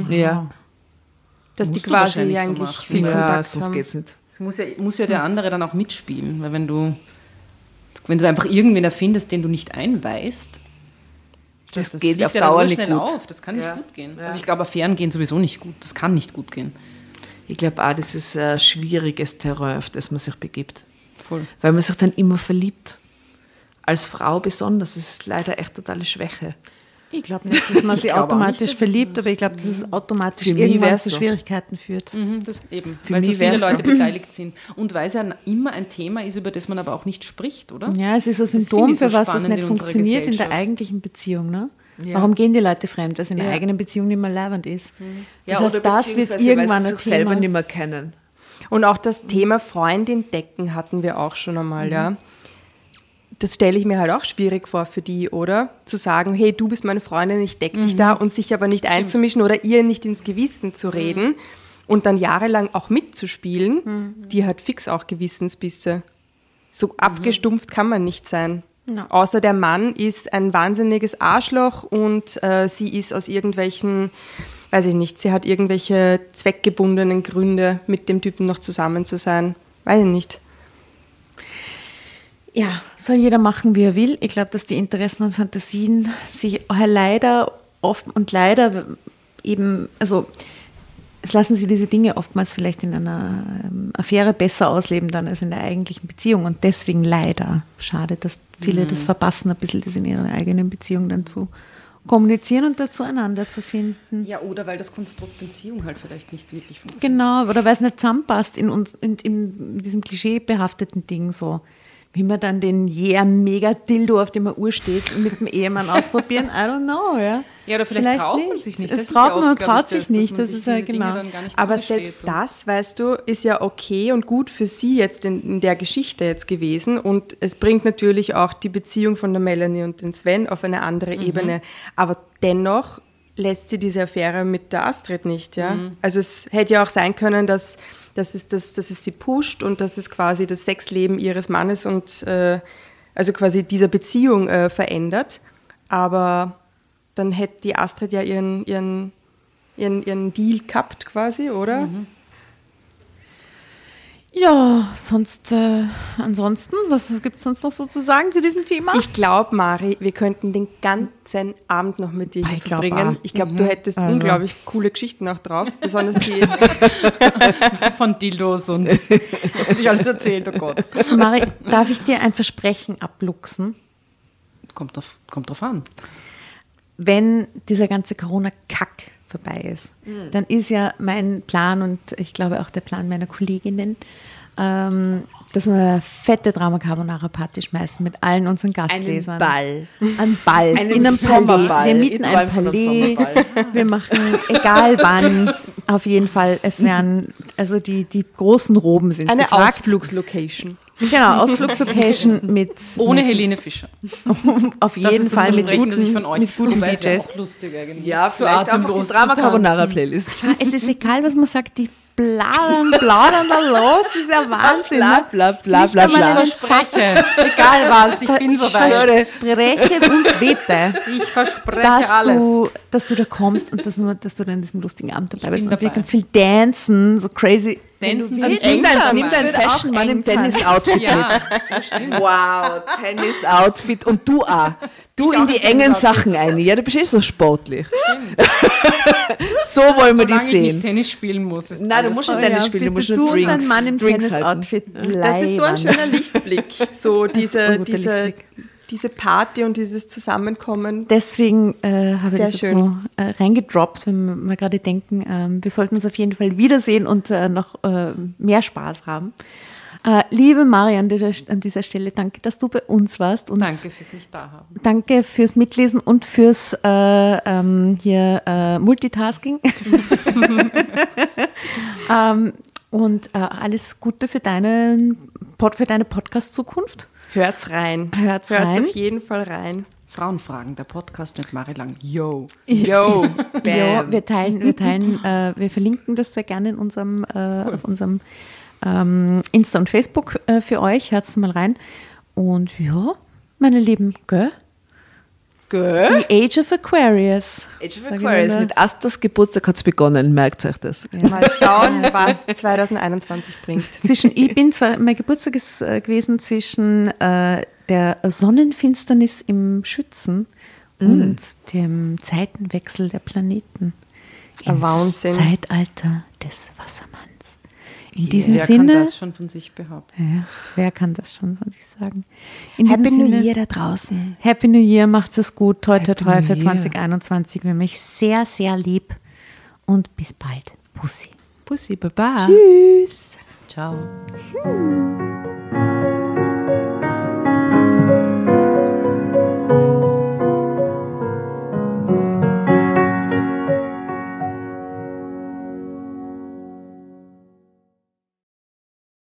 Ja. Dass die Musst quasi so eigentlich machen. viel ja, Kontakt sonst haben. geht's nicht. Es muss ja, muss ja der andere dann auch mitspielen, weil wenn du, wenn du einfach irgendwen erfindest, den du nicht einweist, Das, das geht auf Dauer nicht schnell gut. auf. Das kann nicht Ja. gut gehen. Ja. Also ich glaube, Affären gehen sowieso nicht gut. Das kann nicht gut gehen. Ich glaube auch, das ist ein schwieriges Terrain, auf das man sich begibt. Voll. Weil man sich dann immer verliebt. Als Frau besonders. Das ist leider echt totale Schwäche. Ich glaube nicht, dass man <laughs> Ich sich automatisch nicht, es- verliebt, aber ich glaube, dass es automatisch Für irgendwann zu so. Schwierigkeiten führt. Mhm, das eben, Für weil so viele so. Leute beteiligt sind. Und weil es ja immer ein Thema ist, über das man aber auch nicht spricht, oder? Ja, es ist ein Symptom, für was das spannend nicht in funktioniert in der eigentlichen Beziehung. Ne? Ja. Warum gehen die Leute fremd? Weil es in der Ja. eigenen Beziehung nicht mehr leibend ist. Das Ja, heißt, oder das wird irgendwann weil sie sich selber Thema. nicht mehr kennen. Und auch das Thema Freundin decken hatten wir auch schon einmal, ja. Das stelle ich mir halt auch schwierig vor für die, oder? Zu sagen, hey, du bist meine Freundin, ich deck dich da und sich aber nicht einzumischen oder ihr nicht ins Gewissen zu reden und dann jahrelang auch mitzuspielen, die hat fix auch Gewissensbisse. So abgestumpft kann man nicht sein. Ja. Außer der Mann ist ein wahnsinniges Arschloch und äh, sie ist aus irgendwelchen, weiß ich nicht, sie hat irgendwelche zweckgebundenen Gründe, mit dem Typen noch zusammen zu sein. Weiß ich nicht. Ja, soll jeder machen, wie er will. Ich glaube, dass die Interessen und Fantasien sich leider oft und leider eben, also es lassen sie diese Dinge oftmals vielleicht in einer ähm, Affäre besser ausleben dann als in der eigentlichen Beziehung. Und deswegen leider schade, dass viele das verpassen, ein bisschen das in ihrer eigenen Beziehung dann zu kommunizieren und dazu einander zu finden. Ja, oder weil das Konstrukt Beziehung halt vielleicht nicht wirklich funktioniert. Genau, oder weil es nicht zusammenpasst in, uns, in, in diesem klischeebehafteten Ding so. Wie man dann den yeah mega Dildo, auf dem man Uhr steht, mit dem Ehemann <laughs> ausprobieren, I don't know, ja. Ja, oder vielleicht traut man sich nicht. Es Das ist traut ja man oft, ich, traut sich das, nicht, man das ist ja genau. Aber selbst das, weißt du, ist ja okay und gut für sie jetzt in, in der Geschichte jetzt gewesen. Und es bringt natürlich auch die Beziehung von der Melanie und den Sven auf eine andere Ebene. Aber dennoch lässt sie diese Affäre mit der Astrid nicht. Ja? Also es hätte ja auch sein können, dass, dass, es, das, dass es sie pusht und dass es quasi das Sexleben ihres Mannes und äh, also quasi dieser Beziehung äh, verändert. Aber dann hätte die Astrid ja ihren, ihren, ihren, ihren Deal gehabt quasi, oder? Ja, sonst, äh, ansonsten, was gibt es sonst noch so zu sagen zu diesem Thema? Ich glaube, Mari, wir könnten den ganzen Abend noch mit dir Ah, hier ich glaub verbringen. auch. Ich glaube, du hättest Also. unglaublich coole Geschichten auch drauf. Besonders die. <laughs> Von Dildos und was habe ich alles erzählt, oh Gott. Mari, darf ich dir ein Versprechen abluchsen? Kommt drauf, kommt drauf an. wenn dieser ganze Corona-Kack vorbei ist, dann ist ja mein Plan und ich glaube auch der Plan meiner Kolleginnen, ähm, dass wir eine fette Drama Carbonara Party schmeißen mit allen unseren Gastlesern. Ball. Ein Ball. <laughs> Einen in einem Sommerball. Wir mieten ein Palais. <laughs> Wir machen, egal wann, auf jeden Fall, es werden, also die, die großen Roben sind Eine gefragt. Ausflugslocation. Genau, Ausflugslocation <laughs> mit Ohne mit, Helene Fischer. <laughs> Auf jeden Fall mit Versprechen, das ich guten, von euch mit guten DJs. auch lustig eigentlich. Ja, vielleicht einfach atemlos die Drama Carbonara. Playlist. Es ist egal, was man sagt, die plaudern, plaudern da los, das ist ja Wahnsinn. Bla ne? bla bla bla bla. Ich verspreche, egal was, ich bin so weit. Verspreche uns bitte, Ich verspreche dass alles. du, dass du da kommst und dass, du, dass du dann in diesem lustigen Abend dabei bist und wir dabei. ganz viel dancen, so crazy. Dancen. Nimm dein, nimm dein Fashion-Mann im. Tennis-Outfit Ja, mit. Wow, Tennis-Outfit. Und du auch. Du in die engen. Sachen ein. Ja, du bist eh so sportlich. so wollen wir die Solange ich nicht sehen. Tennis spielen muss. Nein, du musst nicht Tennis spielen, du musst nur Drinks, dein Mann im. Tennis-Outfit Das ist so ein schöner Lichtblick. So <laughs> diese, diese, diese Party und dieses Zusammenkommen. Deswegen äh, habe ich das schön. so äh, reingedroppt, wenn wir gerade denken, ähm, wir sollten uns auf jeden Fall wiedersehen und äh, noch mehr Spaß haben. Äh, liebe Mari, an dieser, an dieser Stelle danke, dass du bei uns warst. Und Danke fürs mich da haben. Danke fürs Mitlesen und fürs äh, ähm, hier äh, Multitasking. <laughs> ähm, und äh, alles Gute für, deinen Pod, für deine Podcast-Zukunft. Hört's rein. Hört's Hört's rein. auf jeden Fall rein. Frauenfragen, der Podcast mit Mari Lang. Yo. <laughs> Yo. Ja, wir teilen, wir teilen, äh, wir verlinken das sehr gerne in unserem, äh, auf unserem ähm, Insta und Facebook äh, für euch. Hört mal rein. Und ja, meine Lieben, gell? Gell? The Age of Aquarius. Age of Aquarius. Mit Asters Geburtstag hat es begonnen, merkt euch das. Mal schauen, was 2021 bringt. zwischen, ich bin zwar, mein Geburtstag ist äh, gewesen zwischen äh, der Sonnenfinsternis im Schützen und dem Zeitenwechsel der Planeten. Ein Wahnsinn. Zeitalter des Wassermanns. In diesem Wer Sinne, kann das schon von sich behaupten? ja, wer kann das schon von sich sagen? In Happy New Sinne, Year da draußen. Happy New Year, macht es gut. Toi, toi, toi für Year. 2021. Wir haben mich sehr, sehr lieb. Und bis bald. Bussi. Bussi, baba. Tschüss. Ciao. Tschüss.